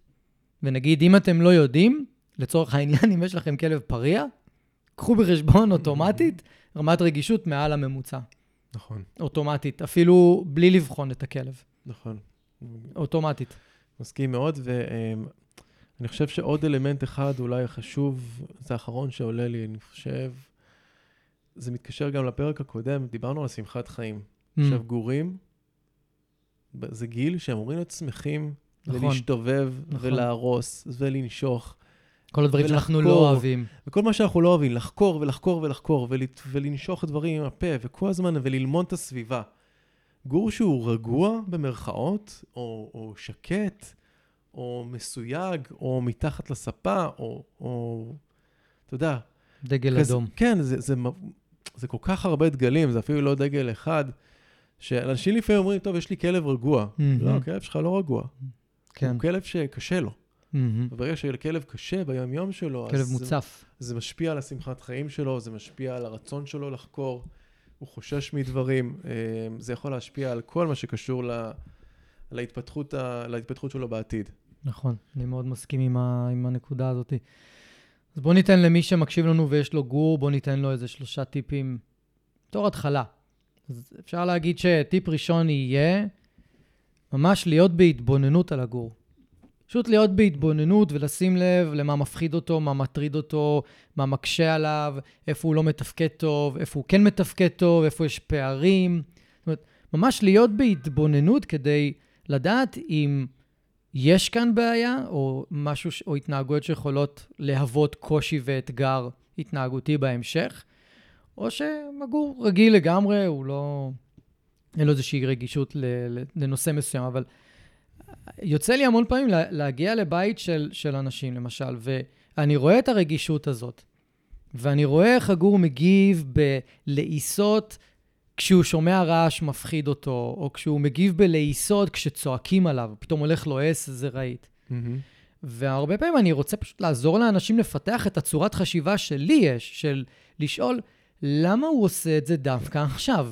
[SPEAKER 1] ונגיד, אם אתם לא יודעים, לצורך העניין, אם יש לכם כלב פריע, קחו בחשבון אוטומטית רמת רגישות מעל הממוצע.
[SPEAKER 2] נכון,
[SPEAKER 1] אוטומטית, אפילו בלי לבחון את הכלב.
[SPEAKER 2] נכון.
[SPEAKER 1] אוטומטית.
[SPEAKER 2] מסכים מאוד, ואני חושב שעוד אלמנט אחד אולי חשוב, זה האחרון שעולה לי, אני חושב, זה מתקשר גם לפרק הקודם, דיברנו על שמחת חיים.
[SPEAKER 1] Mm,
[SPEAKER 2] עכשיו, גורים, זה גיל שאמורים להיות שמחים,
[SPEAKER 1] נכון.
[SPEAKER 2] ולהשתובב,
[SPEAKER 1] נכון.
[SPEAKER 2] ולהרוס, ולנשוך.
[SPEAKER 1] כל הדברים שאנחנו לא
[SPEAKER 2] ולחקור.
[SPEAKER 1] אוהבים.
[SPEAKER 2] וכל מה שאנחנו לא אוהבים, לחקור ולחקור ולחקור, ולת- ולנשוך דברים עם הפה, וכל הזמן, וללמוד את הסביבה. גור שהוא רגוע, במרכאות, או, או שקט, או מסויג, או מתחת לספה, או, או אתה יודע,
[SPEAKER 1] דגל
[SPEAKER 2] כזה-
[SPEAKER 1] אדום.
[SPEAKER 2] כן, זה, זה, מ- זה כל כך הרבה דגלים, זה אפילו לא דגל אחד, שאנשים לפעמים אומרים, טוב, יש לי כלב רגוע. לא, הכלב שלך לא רגוע.
[SPEAKER 1] כן.
[SPEAKER 2] הוא כלב שקשה לו.
[SPEAKER 1] מהמם.
[SPEAKER 2] וברגע שלכלב קשה ביום-יום שלו,
[SPEAKER 1] כלב מוצף.
[SPEAKER 2] זה, זה משפיע על השמחת חיים שלו, זה משפיע על הרצון שלו לחקור, הוא חושש מדברים, אה, זה יכול להשפיע על כל מה שקשור ל, להתפתחות, ה, להתפתחות שלו בעתיד.
[SPEAKER 1] נכון, אני מאוד מסכים עם, ה, עם הנקודה הזאת. אז בוא ניתן למי שמקשיב לנו ויש לו גור, בוא ניתן לו איזה שלושה טיפים בתור התחלה. אז אפשר להגיד שטיפ ראשון יהיה ממש להיות בהתבוננות על הגור. פשוט להיות בהתבוננות ולשים לב למה מפחיד אותו, מה מטריד אותו, מה מקשה עליו, איפה הוא לא מתפקד טוב, איפה הוא כן מתפקד טוב, איפה יש פערים. זאת אומרת, ממש להיות בהתבוננות כדי לדעת אם יש כאן בעיה, או משהו, או התנהגויות שיכולות להוות קושי ואתגר התנהגותי בהמשך, או שמגור רגיל לגמרי, הוא לא... אין לו איזושהי רגישות לנושא מסוים, אבל יוצא לי המון פעמים לה- להגיע לבית של, של אנשים, למשל, ואני רואה את הרגישות הזאת, ואני רואה איך הגור מגיב בלעיסות כשהוא שומע רעש מפחיד אותו, או כשהוא מגיב בלעיסות כשצועקים עליו, פתאום הולך לועס, זה רהיט. והרבה פעמים אני רוצה פשוט לעזור לאנשים לפתח את הצורת חשיבה שלי יש, של לשאול, למה הוא עושה את זה דווקא עכשיו?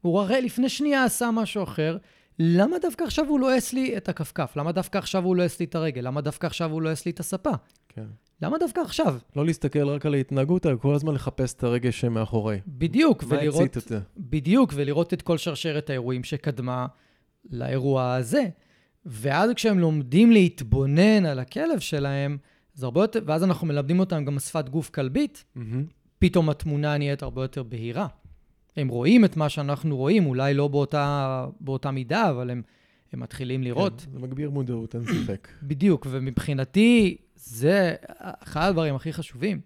[SPEAKER 1] הוא הרי לפני שנייה עשה משהו אחר, למה דווקא עכשיו הוא לועס לי את הכפכף? למה דווקא עכשיו הוא לועס לי את הרגל? למה דווקא עכשיו הוא לועס לי את הספה?
[SPEAKER 2] כן.
[SPEAKER 1] למה דווקא עכשיו?
[SPEAKER 2] לא להסתכל רק על ההתנהגות, אלא כל הזמן לחפש את הרגש שמאחורי.
[SPEAKER 1] בדיוק,
[SPEAKER 2] מה
[SPEAKER 1] ולראות...
[SPEAKER 2] הצית את זה?
[SPEAKER 1] בדיוק, ולראות את כל שרשרת האירועים שקדמה לאירוע הזה. ואז כשהם לומדים להתבונן על הכלב שלהם, אז הרבה יותר, ואז אנחנו מלמדים אותם גם שפת גוף כלבית,
[SPEAKER 2] מהמם.
[SPEAKER 1] פתאום התמונה נהיית הרבה יותר בהירה. הם רואים את מה שאנחנו רואים, אולי לא באותה, באותה מידה, אבל הם, הם מתחילים לראות.
[SPEAKER 2] כן, זה מגביר מודעות, אין ספק.
[SPEAKER 1] בדיוק, ומבחינתי זה אחד הדברים הכי חשובים.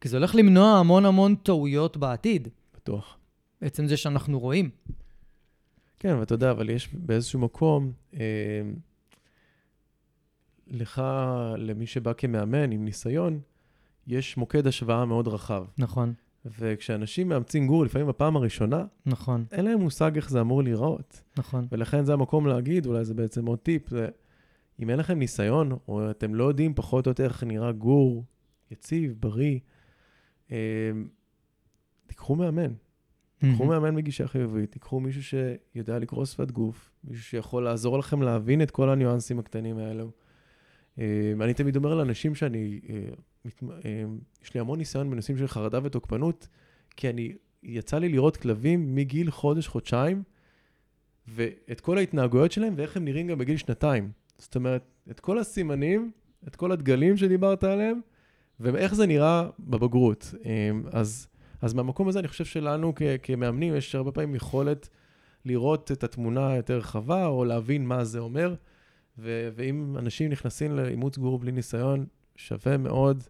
[SPEAKER 1] כי זה הולך למנוע המון המון טעויות בעתיד,
[SPEAKER 2] בטוח.
[SPEAKER 1] עצם זה שאנחנו רואים.
[SPEAKER 2] כן, ואתה יודע, אבל יש באיזשהו מקום, אה, לך, למי שבא כמאמן עם ניסיון, יש מוקד השוואה מאוד רחב.
[SPEAKER 1] נכון,
[SPEAKER 2] וכשאנשים מאמצים גור, לפעמים בפעם הראשונה,
[SPEAKER 1] נכון,
[SPEAKER 2] אין להם מושג איך זה אמור להיראות.
[SPEAKER 1] נכון.
[SPEAKER 2] ולכן זה המקום להגיד, אולי זה בעצם עוד טיפ, זה אם אין לכם ניסיון, או אתם לא יודעים פחות או יותר איך נראה גור יציב, בריא, אה, תיקחו מאמן. תיקחו
[SPEAKER 1] מהמם.
[SPEAKER 2] מאמן מגישה חיובית, תיקחו מישהו שיודע לקרוא שפת גוף, מישהו שיכול לעזור לכם להבין את כל הניואנסים הקטנים האלו. אה, אני תמיד אומר לאנשים שאני, אה, יש לי המון ניסיון בנושאים של חרדה ותוקפנות, כי אני, יצא לי לראות כלבים מגיל חודש, חודשיים, ואת כל ההתנהגויות שלהם ואיך הם נראים גם בגיל שנתיים. זאת אומרת, את כל הסימנים, את כל הדגלים שדיברת עליהם, ואיך זה נראה בבגרות. אה, אז, אז מהמקום הזה אני חושב שלנו כ- כמאמנים יש הרבה פעמים יכולת לראות את התמונה היותר רחבה, או להבין מה זה אומר. ו- ואם אנשים נכנסים לאימוץ גור בלי ניסיון, שווה מאוד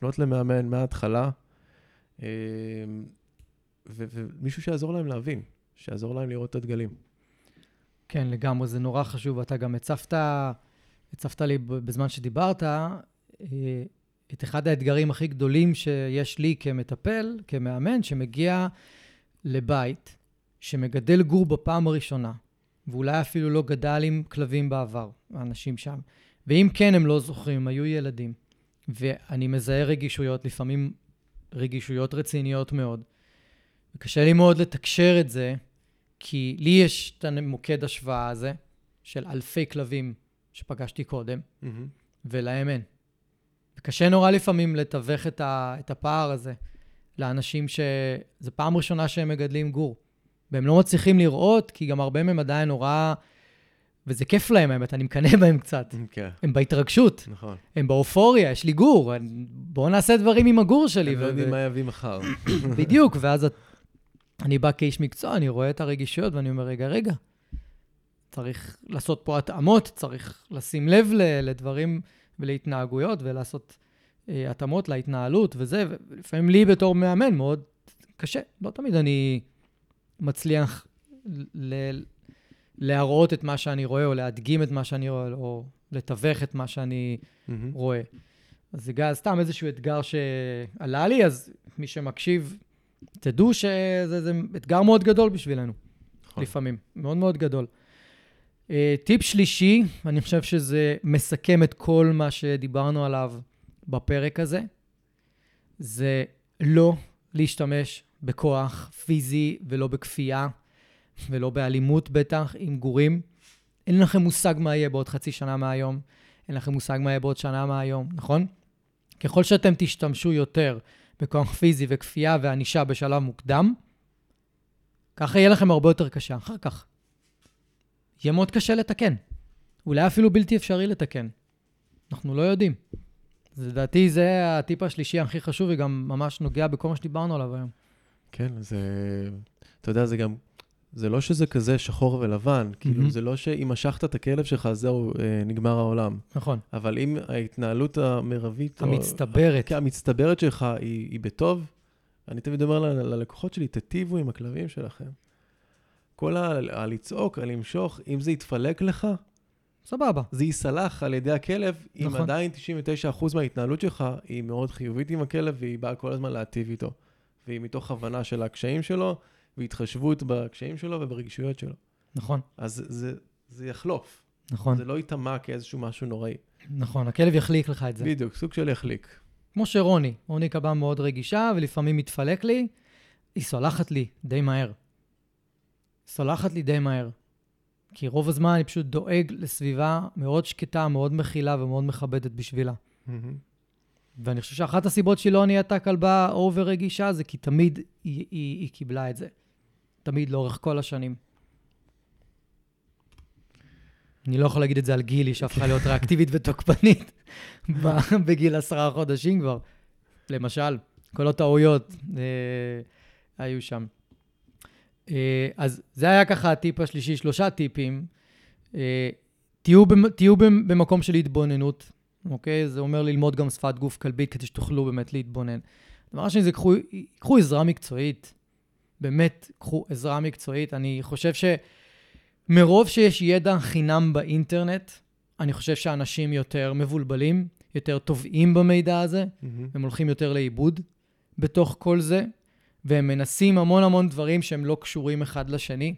[SPEAKER 2] לפנות למאמן מההתחלה, אה, ומישהו שיעזור להם להבין, שיעזור להם לראות את הדגלים.
[SPEAKER 1] כן, לגמרי, זה נורא חשוב. אתה גם הצפת, הצפת לי בזמן שדיברת, אה, את אחד האתגרים הכי גדולים שיש לי כמטפל, כמאמן, שמגיע לבית, שמגדל גור בפעם הראשונה, ואולי אפילו לא גדל עם כלבים בעבר, האנשים שם. ואם כן, הם לא זוכרים, היו ילדים. ואני מזהה רגישויות, לפעמים רגישויות רציניות מאוד. וקשה לי מאוד לתקשר את זה, כי לי יש את המוקד השוואה הזה, של אלפי כלבים שפגשתי קודם, ולהם אין. וקשה נורא לפעמים לתווך את, ה, את הפער הזה לאנשים שזו פעם ראשונה שהם מגדלים גור. והם לא מצליחים לראות, כי גם הרבה מהם עדיין נורא... וזה כיף להם, האמת, אני מקנא בהם קצת.
[SPEAKER 2] כן,
[SPEAKER 1] הם בהתרגשות,
[SPEAKER 2] נכון.
[SPEAKER 1] הם באופוריה, יש לי גור, בואו נעשה דברים עם הגור שלי.
[SPEAKER 2] הם לא יודעים מה יביא מחר.
[SPEAKER 1] בדיוק, ואז את- אני בא כאיש מקצוע, אני רואה את הרגישויות ואני אומר, רגע, רגע, צריך לעשות פה התאמות, צריך לשים לב ל- לדברים ולהתנהגויות ולעשות אה, התאמות להתנהלות וזה, ולפעמים לי בתור מאמן מאוד קשה. לא תמיד אני מצליח ל- להראות את מה שאני רואה, או להדגים את מה שאני רואה, או לתווך את מה שאני
[SPEAKER 2] מהמם.
[SPEAKER 1] רואה. אז זה גם סתם איזשהו אתגר שעלה לי, אז מי שמקשיב, תדעו שזה זה אתגר מאוד גדול בשבילנו,
[SPEAKER 2] נכון.
[SPEAKER 1] לפעמים, מאוד מאוד גדול. אה, טיפ שלישי, אני חושב שזה מסכם את כל מה שדיברנו עליו בפרק הזה, זה לא להשתמש בכוח פיזי ולא בכפייה ולא באלימות בטח עם גורים. אין לכם מושג מה יהיה בעוד חצי שנה מהיום, אין לכם מושג מה יהיה בעוד שנה מהיום, נכון? ככל שאתם תשתמשו יותר בכוח פיזי וכפייה וענישה בשלב מוקדם, ככה יהיה לכם הרבה יותר קשה אחר כך. יהיה מאוד קשה לתקן. אולי אפילו בלתי אפשרי לתקן. אנחנו לא יודעים. לדעתי זה הטיפ השלישי הכי חשוב, וגם ממש נוגע בכל מה שדיברנו עליו היום.
[SPEAKER 2] כן, זה... אתה יודע, זה גם... זה לא שזה כזה שחור ולבן, כאילו, זה לא שאם משכת את הכלב שלך, זהו, אה, נגמר העולם.
[SPEAKER 1] נכון.
[SPEAKER 2] אבל אם ההתנהלות המרבית...
[SPEAKER 1] המצטברת.
[SPEAKER 2] כן, המצטברת שלך היא, היא בטוב, אני תמיד אומר ללקוחות שלי, תטיבו עם הכלבים שלכם. כל הלצעוק, הלמשוך, אם זה יתפלק לך,
[SPEAKER 1] סבבה.
[SPEAKER 2] זה ייסלח על ידי הכלב, נכון. אם עדיין 99% מההתנהלות שלך היא מאוד חיובית עם הכלב, והיא באה כל הזמן להטיב איתו. והיא מתוך הבנה של הקשיים שלו, והתחשבות בקשיים שלו וברגישויות שלו.
[SPEAKER 1] נכון.
[SPEAKER 2] אז זה, זה יחלוף.
[SPEAKER 1] נכון.
[SPEAKER 2] זה לא ייטמע כאיזשהו משהו נוראי.
[SPEAKER 1] נכון, הכלב יחליק לך את זה.
[SPEAKER 2] בדיוק, סוג של יחליק.
[SPEAKER 1] כמו שרוני, רוני קבעה מאוד רגישה, ולפעמים מתפלק לי, היא סולחת לי די מהר. סולחת לי די מהר. כי רוב הזמן אני פשוט דואג לסביבה מאוד שקטה, מאוד מכילה ומאוד מכבדת בשבילה. Mm-hmm. ואני חושב שאחת הסיבות שהיא לא נהייתה כלבה אובר רגישה, זה כי תמיד היא, היא, היא קיבלה את זה. תמיד, לאורך כל השנים. אני לא יכול להגיד את זה על גילי, שהפכה להיות ריאקטיבית ותוקפנית בגיל עשרה חודשים כבר. למשל, כל הטעויות אה, היו שם. אה, אז זה היה ככה הטיפ השלישי, שלושה טיפים. אה, תהיו, תהיו במקום של התבוננות, אוקיי? זה אומר ללמוד גם שפת גוף כלבית כדי שתוכלו באמת להתבונן. דבר שני זה קחו, קחו עזרה מקצועית. באמת, קחו עזרה מקצועית. אני חושב שמרוב שיש ידע חינם באינטרנט, אני חושב שאנשים יותר מבולבלים, יותר טובעים במידע הזה, mm-hmm. הם הולכים יותר לאיבוד בתוך כל זה. והם מנסים המון המון דברים שהם לא קשורים אחד לשני.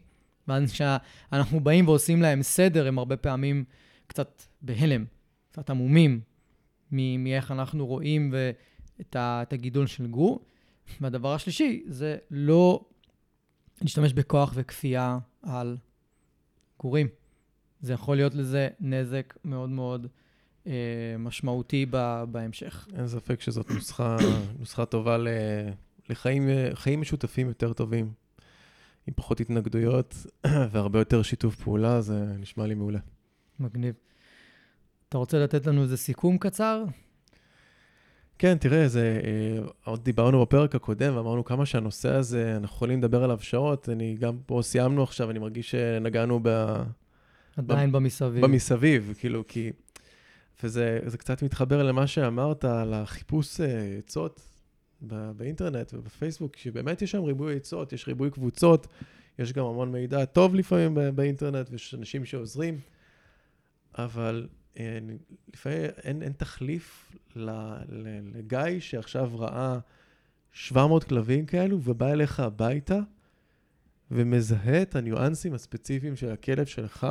[SPEAKER 1] ואז כשאנחנו באים ועושים להם סדר, הם הרבה פעמים קצת בהלם, קצת עמומים מאיך אנחנו רואים את, את הגידול של גור. והדבר השלישי זה לא להשתמש בכוח וכפייה על גורים. זה יכול להיות לזה נזק מאוד מאוד אה, משמעותי בהמשך.
[SPEAKER 2] אין ספק שזאת נוסחה, נוסחה טובה ל... לחיים משותפים יותר טובים, עם פחות התנגדויות והרבה יותר שיתוף פעולה, זה נשמע לי מעולה.
[SPEAKER 1] מגניב. אתה רוצה לתת לנו איזה סיכום קצר?
[SPEAKER 2] כן, תראה, זה, אה, עוד דיברנו בפרק הקודם ואמרנו כמה שהנושא הזה, אנחנו יכולים לדבר עליו שעות. אני גם פה סיימנו עכשיו, אני מרגיש שנגענו ב...
[SPEAKER 1] עדיין
[SPEAKER 2] ב...
[SPEAKER 1] במסביב.
[SPEAKER 2] במסביב, כאילו, כי... וזה קצת מתחבר למה שאמרת על החיפוש אה, עצות. באינטרנט ובפייסבוק, שבאמת יש שם ריבוי עצות, יש ריבוי קבוצות, יש גם המון מידע טוב לפעמים באינטרנט, ויש אנשים שעוזרים, אבל אה, לפעמים אין, אין תחליף לגיא שעכשיו ראה 700 כלבים כאלו ובא אליך הביתה ומזהה את הניואנסים הספציפיים של הכלב שלך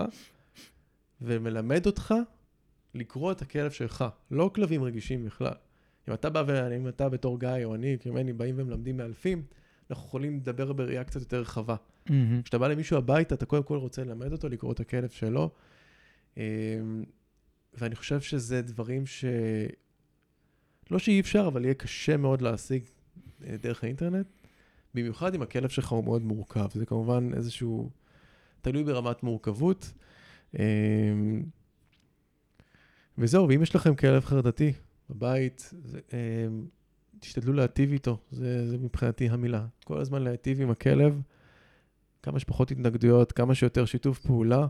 [SPEAKER 2] ומלמד אותך לקרוא את הכלב שלך, לא כלבים רגישים בכלל. אם אתה בא ואם אתה בתור גיא או אני, כמני, באים ומלמדים מאלפים, אנחנו יכולים לדבר בראייה קצת יותר רחבה. כשאתה בא למישהו הביתה, אתה קודם כל רוצה ללמד אותו לקרוא את הכלב שלו. אמ, ואני חושב שזה דברים ש... לא שאי אפשר, אבל יהיה קשה מאוד להשיג אה, דרך האינטרנט. במיוחד אם הכלב שלך הוא מאוד מורכב. זה כמובן איזשהו... תלוי ברמת מורכבות. אמ, וזהו, ואם יש לכם כלב חרדתי, בבית, זה, אה, תשתדלו להטיב איתו, זה, זה מבחינתי המילה. כל הזמן להטיב עם הכלב, כמה שפחות התנגדויות, כמה שיותר שיתוף פעולה,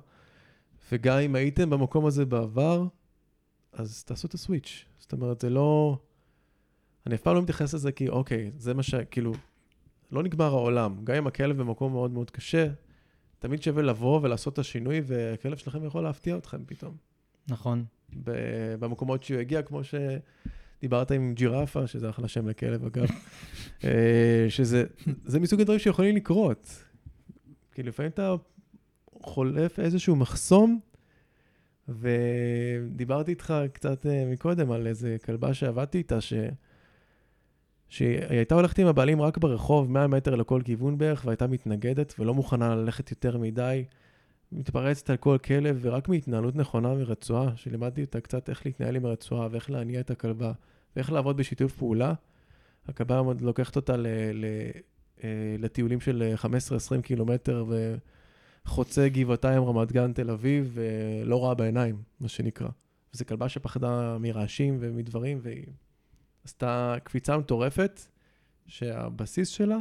[SPEAKER 2] וגם אם הייתם במקום הזה בעבר, אז תעשו את הסוויץ'. זאת אומרת, זה לא... אני אף פעם לא מתייחס לזה כי, אוקיי, זה מה ש... כאילו, לא נגמר העולם. גם אם הכלב במקום מאוד מאוד קשה, תמיד שווה לבוא ולעשות את השינוי, והכלב שלכם יכול להפתיע אתכם פתאום.
[SPEAKER 1] נכון.
[SPEAKER 2] במקומות שהוא הגיע, כמו שדיברת עם ג'ירפה, שזה אחלה שם לכלב אגב, אה, שזה מסוג הדברים שיכולים לקרות. כי לפעמים אתה חולף איזשהו מחסום, ודיברתי איתך קצת אה, מקודם על איזה כלבה שעבדתי איתה, ש... שהיא הייתה הולכת עם הבעלים רק ברחוב, 100 מטר לכל כיוון בערך, והייתה מתנגדת ולא מוכנה ללכת יותר מדי. מתפרצת על כל כלב, ורק מהתנהלות נכונה מרצועה, שלימדתי אותה קצת איך להתנהל עם הרצועה, ואיך להניע את הכלבה, ואיך לעבוד בשיתוף פעולה. הכלבה לוקחת אותה ל, ל, אה, לטיולים של 15-20 קילומטר, וחוצה גבעתיים, רמת גן, תל אביב, ולא רואה בעיניים, מה שנקרא. וזו כלבה שפחדה מרעשים ומדברים, והיא עשתה קפיצה מטורפת, שהבסיס שלה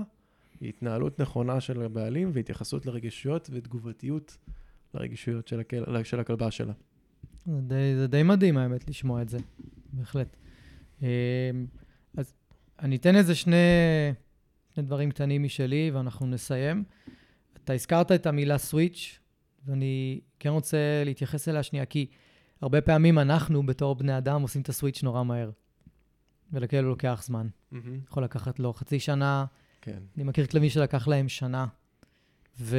[SPEAKER 2] היא התנהלות נכונה של הבעלים והתייחסות לרגישויות ותגובתיות לרגישויות של, הכל, של הכלבה שלה.
[SPEAKER 1] זה די, זה די מדהים, האמת, לשמוע את זה, בהחלט. אמ, אז אני אתן איזה שני, שני דברים קטנים משלי, ואנחנו נסיים. אתה הזכרת את המילה סוויץ', ואני כן רוצה להתייחס אליה שנייה, כי הרבה פעמים אנחנו, בתור בני אדם, עושים את הסוויץ' נורא מהר. ולכאילו לוקח זמן. Mm-hmm. יכול לקחת לו חצי שנה.
[SPEAKER 2] כן.
[SPEAKER 1] אני מכיר כלבים שלקח להם שנה, ו...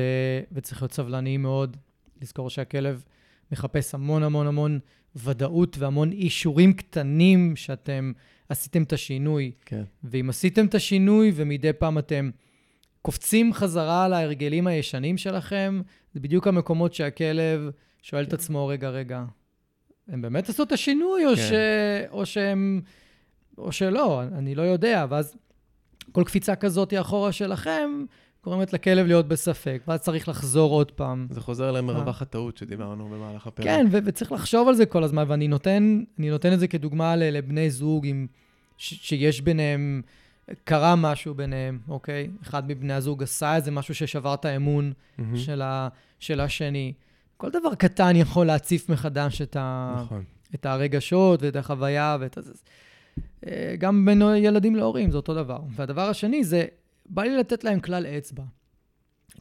[SPEAKER 1] וצריך להיות סבלני מאוד, לזכור שהכלב מחפש המון המון המון ודאות והמון אישורים קטנים שאתם עשיתם את השינוי.
[SPEAKER 2] כן.
[SPEAKER 1] ואם עשיתם את השינוי ומדי פעם אתם קופצים חזרה על ההרגלים הישנים שלכם, זה בדיוק המקומות שהכלב שואל כן. את עצמו, רגע, רגע, הם באמת עשו את השינוי, או, כן. ש... או שהם... או שלא, אני לא יודע, ואז כל קפיצה כזאת אחורה שלכם, גורמת לכלב להיות בספק, ואז צריך לחזור עוד פעם.
[SPEAKER 2] זה חוזר למרווח הטעות שדיברנו במהלך הפרק.
[SPEAKER 1] כן, ו- וצריך לחשוב על זה כל הזמן, ואני נותן, נותן את זה כדוגמה לבני זוג עם, ש- שיש ביניהם, קרה משהו ביניהם, אוקיי? אחד מבני הזוג עשה איזה משהו ששבר את האמון mm-hmm. של, ה- של השני. כל דבר קטן יכול להציף מחדש את, ה- נכון. את הרגשות ואת החוויה ואת... הזה. אה, גם בין ילדים להורים זה אותו דבר. והדבר השני זה, בא לי לתת להם כלל אצבע.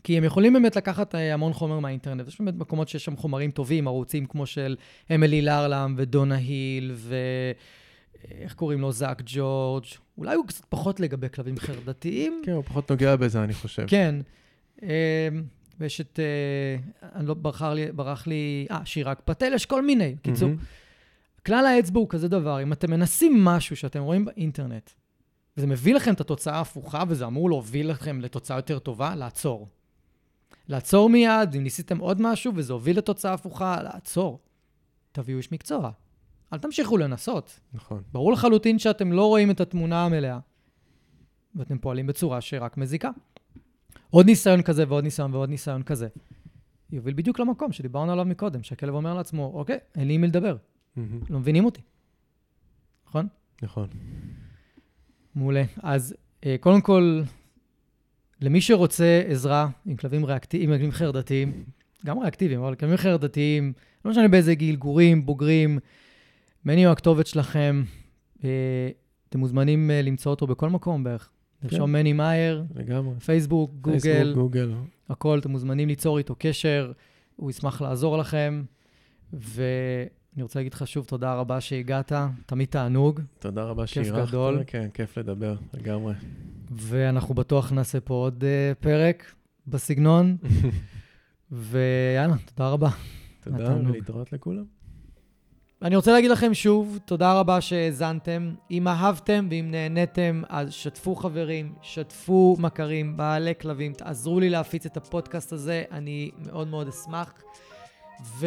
[SPEAKER 1] כי הם יכולים באמת לקחת אה, המון חומר מהאינטרנט. יש באמת מקומות שיש שם חומרים טובים, ערוצים כמו של אמילי לארלם ודונה היל ו... איך קוראים לו? זאק ג'ורג'. אולי הוא קצת פחות לגבי כלבים חרדתיים.
[SPEAKER 2] כן, הוא פחות נוגע בזה, אני חושב.
[SPEAKER 1] כן. אה, ויש את... אני לא, ברח לי... ברח לי... אה, שירק פטל, יש כל מיני. קיצור. Mm-hmm. כלל האצבע הוא כזה דבר, אם אתם מנסים משהו שאתם רואים באינטרנט, וזה מביא לכם את התוצאה ההפוכה, וזה אמור להוביל לכם לתוצאה יותר טובה, לעצור. לעצור מיד, אם ניסיתם עוד משהו וזה הוביל לתוצאה הפוכה, לעצור. תביאו איש מקצוע. אל תמשיכו לנסות.
[SPEAKER 2] נכון.
[SPEAKER 1] ברור לחלוטין שאתם לא רואים את התמונה המלאה, ואתם פועלים בצורה שרק מזיקה. עוד ניסיון כזה ועוד ניסיון ועוד ניסיון כזה. יוביל בדיוק למקום שדיברנו עליו מקודם, שהכלב אומר לעצמו, אוקיי, אין לי עם מי לדבר. לא מבינים אותי. נכון?
[SPEAKER 2] נכון.
[SPEAKER 1] מעולה. אז אה, קודם כל, למי שרוצה עזרה עם כלבים ריאקטיביים, עם כלבים חרדתיים, גם ריאקטיביים, אבל כלבים חרדתיים, לא משנה באיזה גיל, גורים, בוגרים, מני הוא הכתובת שלכם. אה, אתם מוזמנים אה, למצוא אותו בכל מקום בערך. לרשום כן. מני מאייר,
[SPEAKER 2] לגמרי.
[SPEAKER 1] פייסבוק, גוגל, פייסבוק,
[SPEAKER 2] גוגל.
[SPEAKER 1] הכל, אתם מוזמנים ליצור איתו קשר, הוא ישמח לעזור לכם. ו... אני רוצה להגיד לך שוב תודה רבה שהגעת, תמיד תענוג.
[SPEAKER 2] תודה רבה שאירחת. כיף גדול. כן, כיף לדבר, לגמרי.
[SPEAKER 1] ואנחנו בטוח נעשה פה עוד uh, פרק בסגנון. ויאללה, תודה רבה.
[SPEAKER 2] תודה, ולהתראות לכולם.
[SPEAKER 1] אני רוצה להגיד לכם שוב, תודה רבה שהאזנתם. אם אהבתם ואם נהניתם, אז שתפו חברים, שתפו מכרים, בעלי כלבים, תעזרו לי להפיץ את הפודקאסט הזה, אני מאוד מאוד אשמח. ו...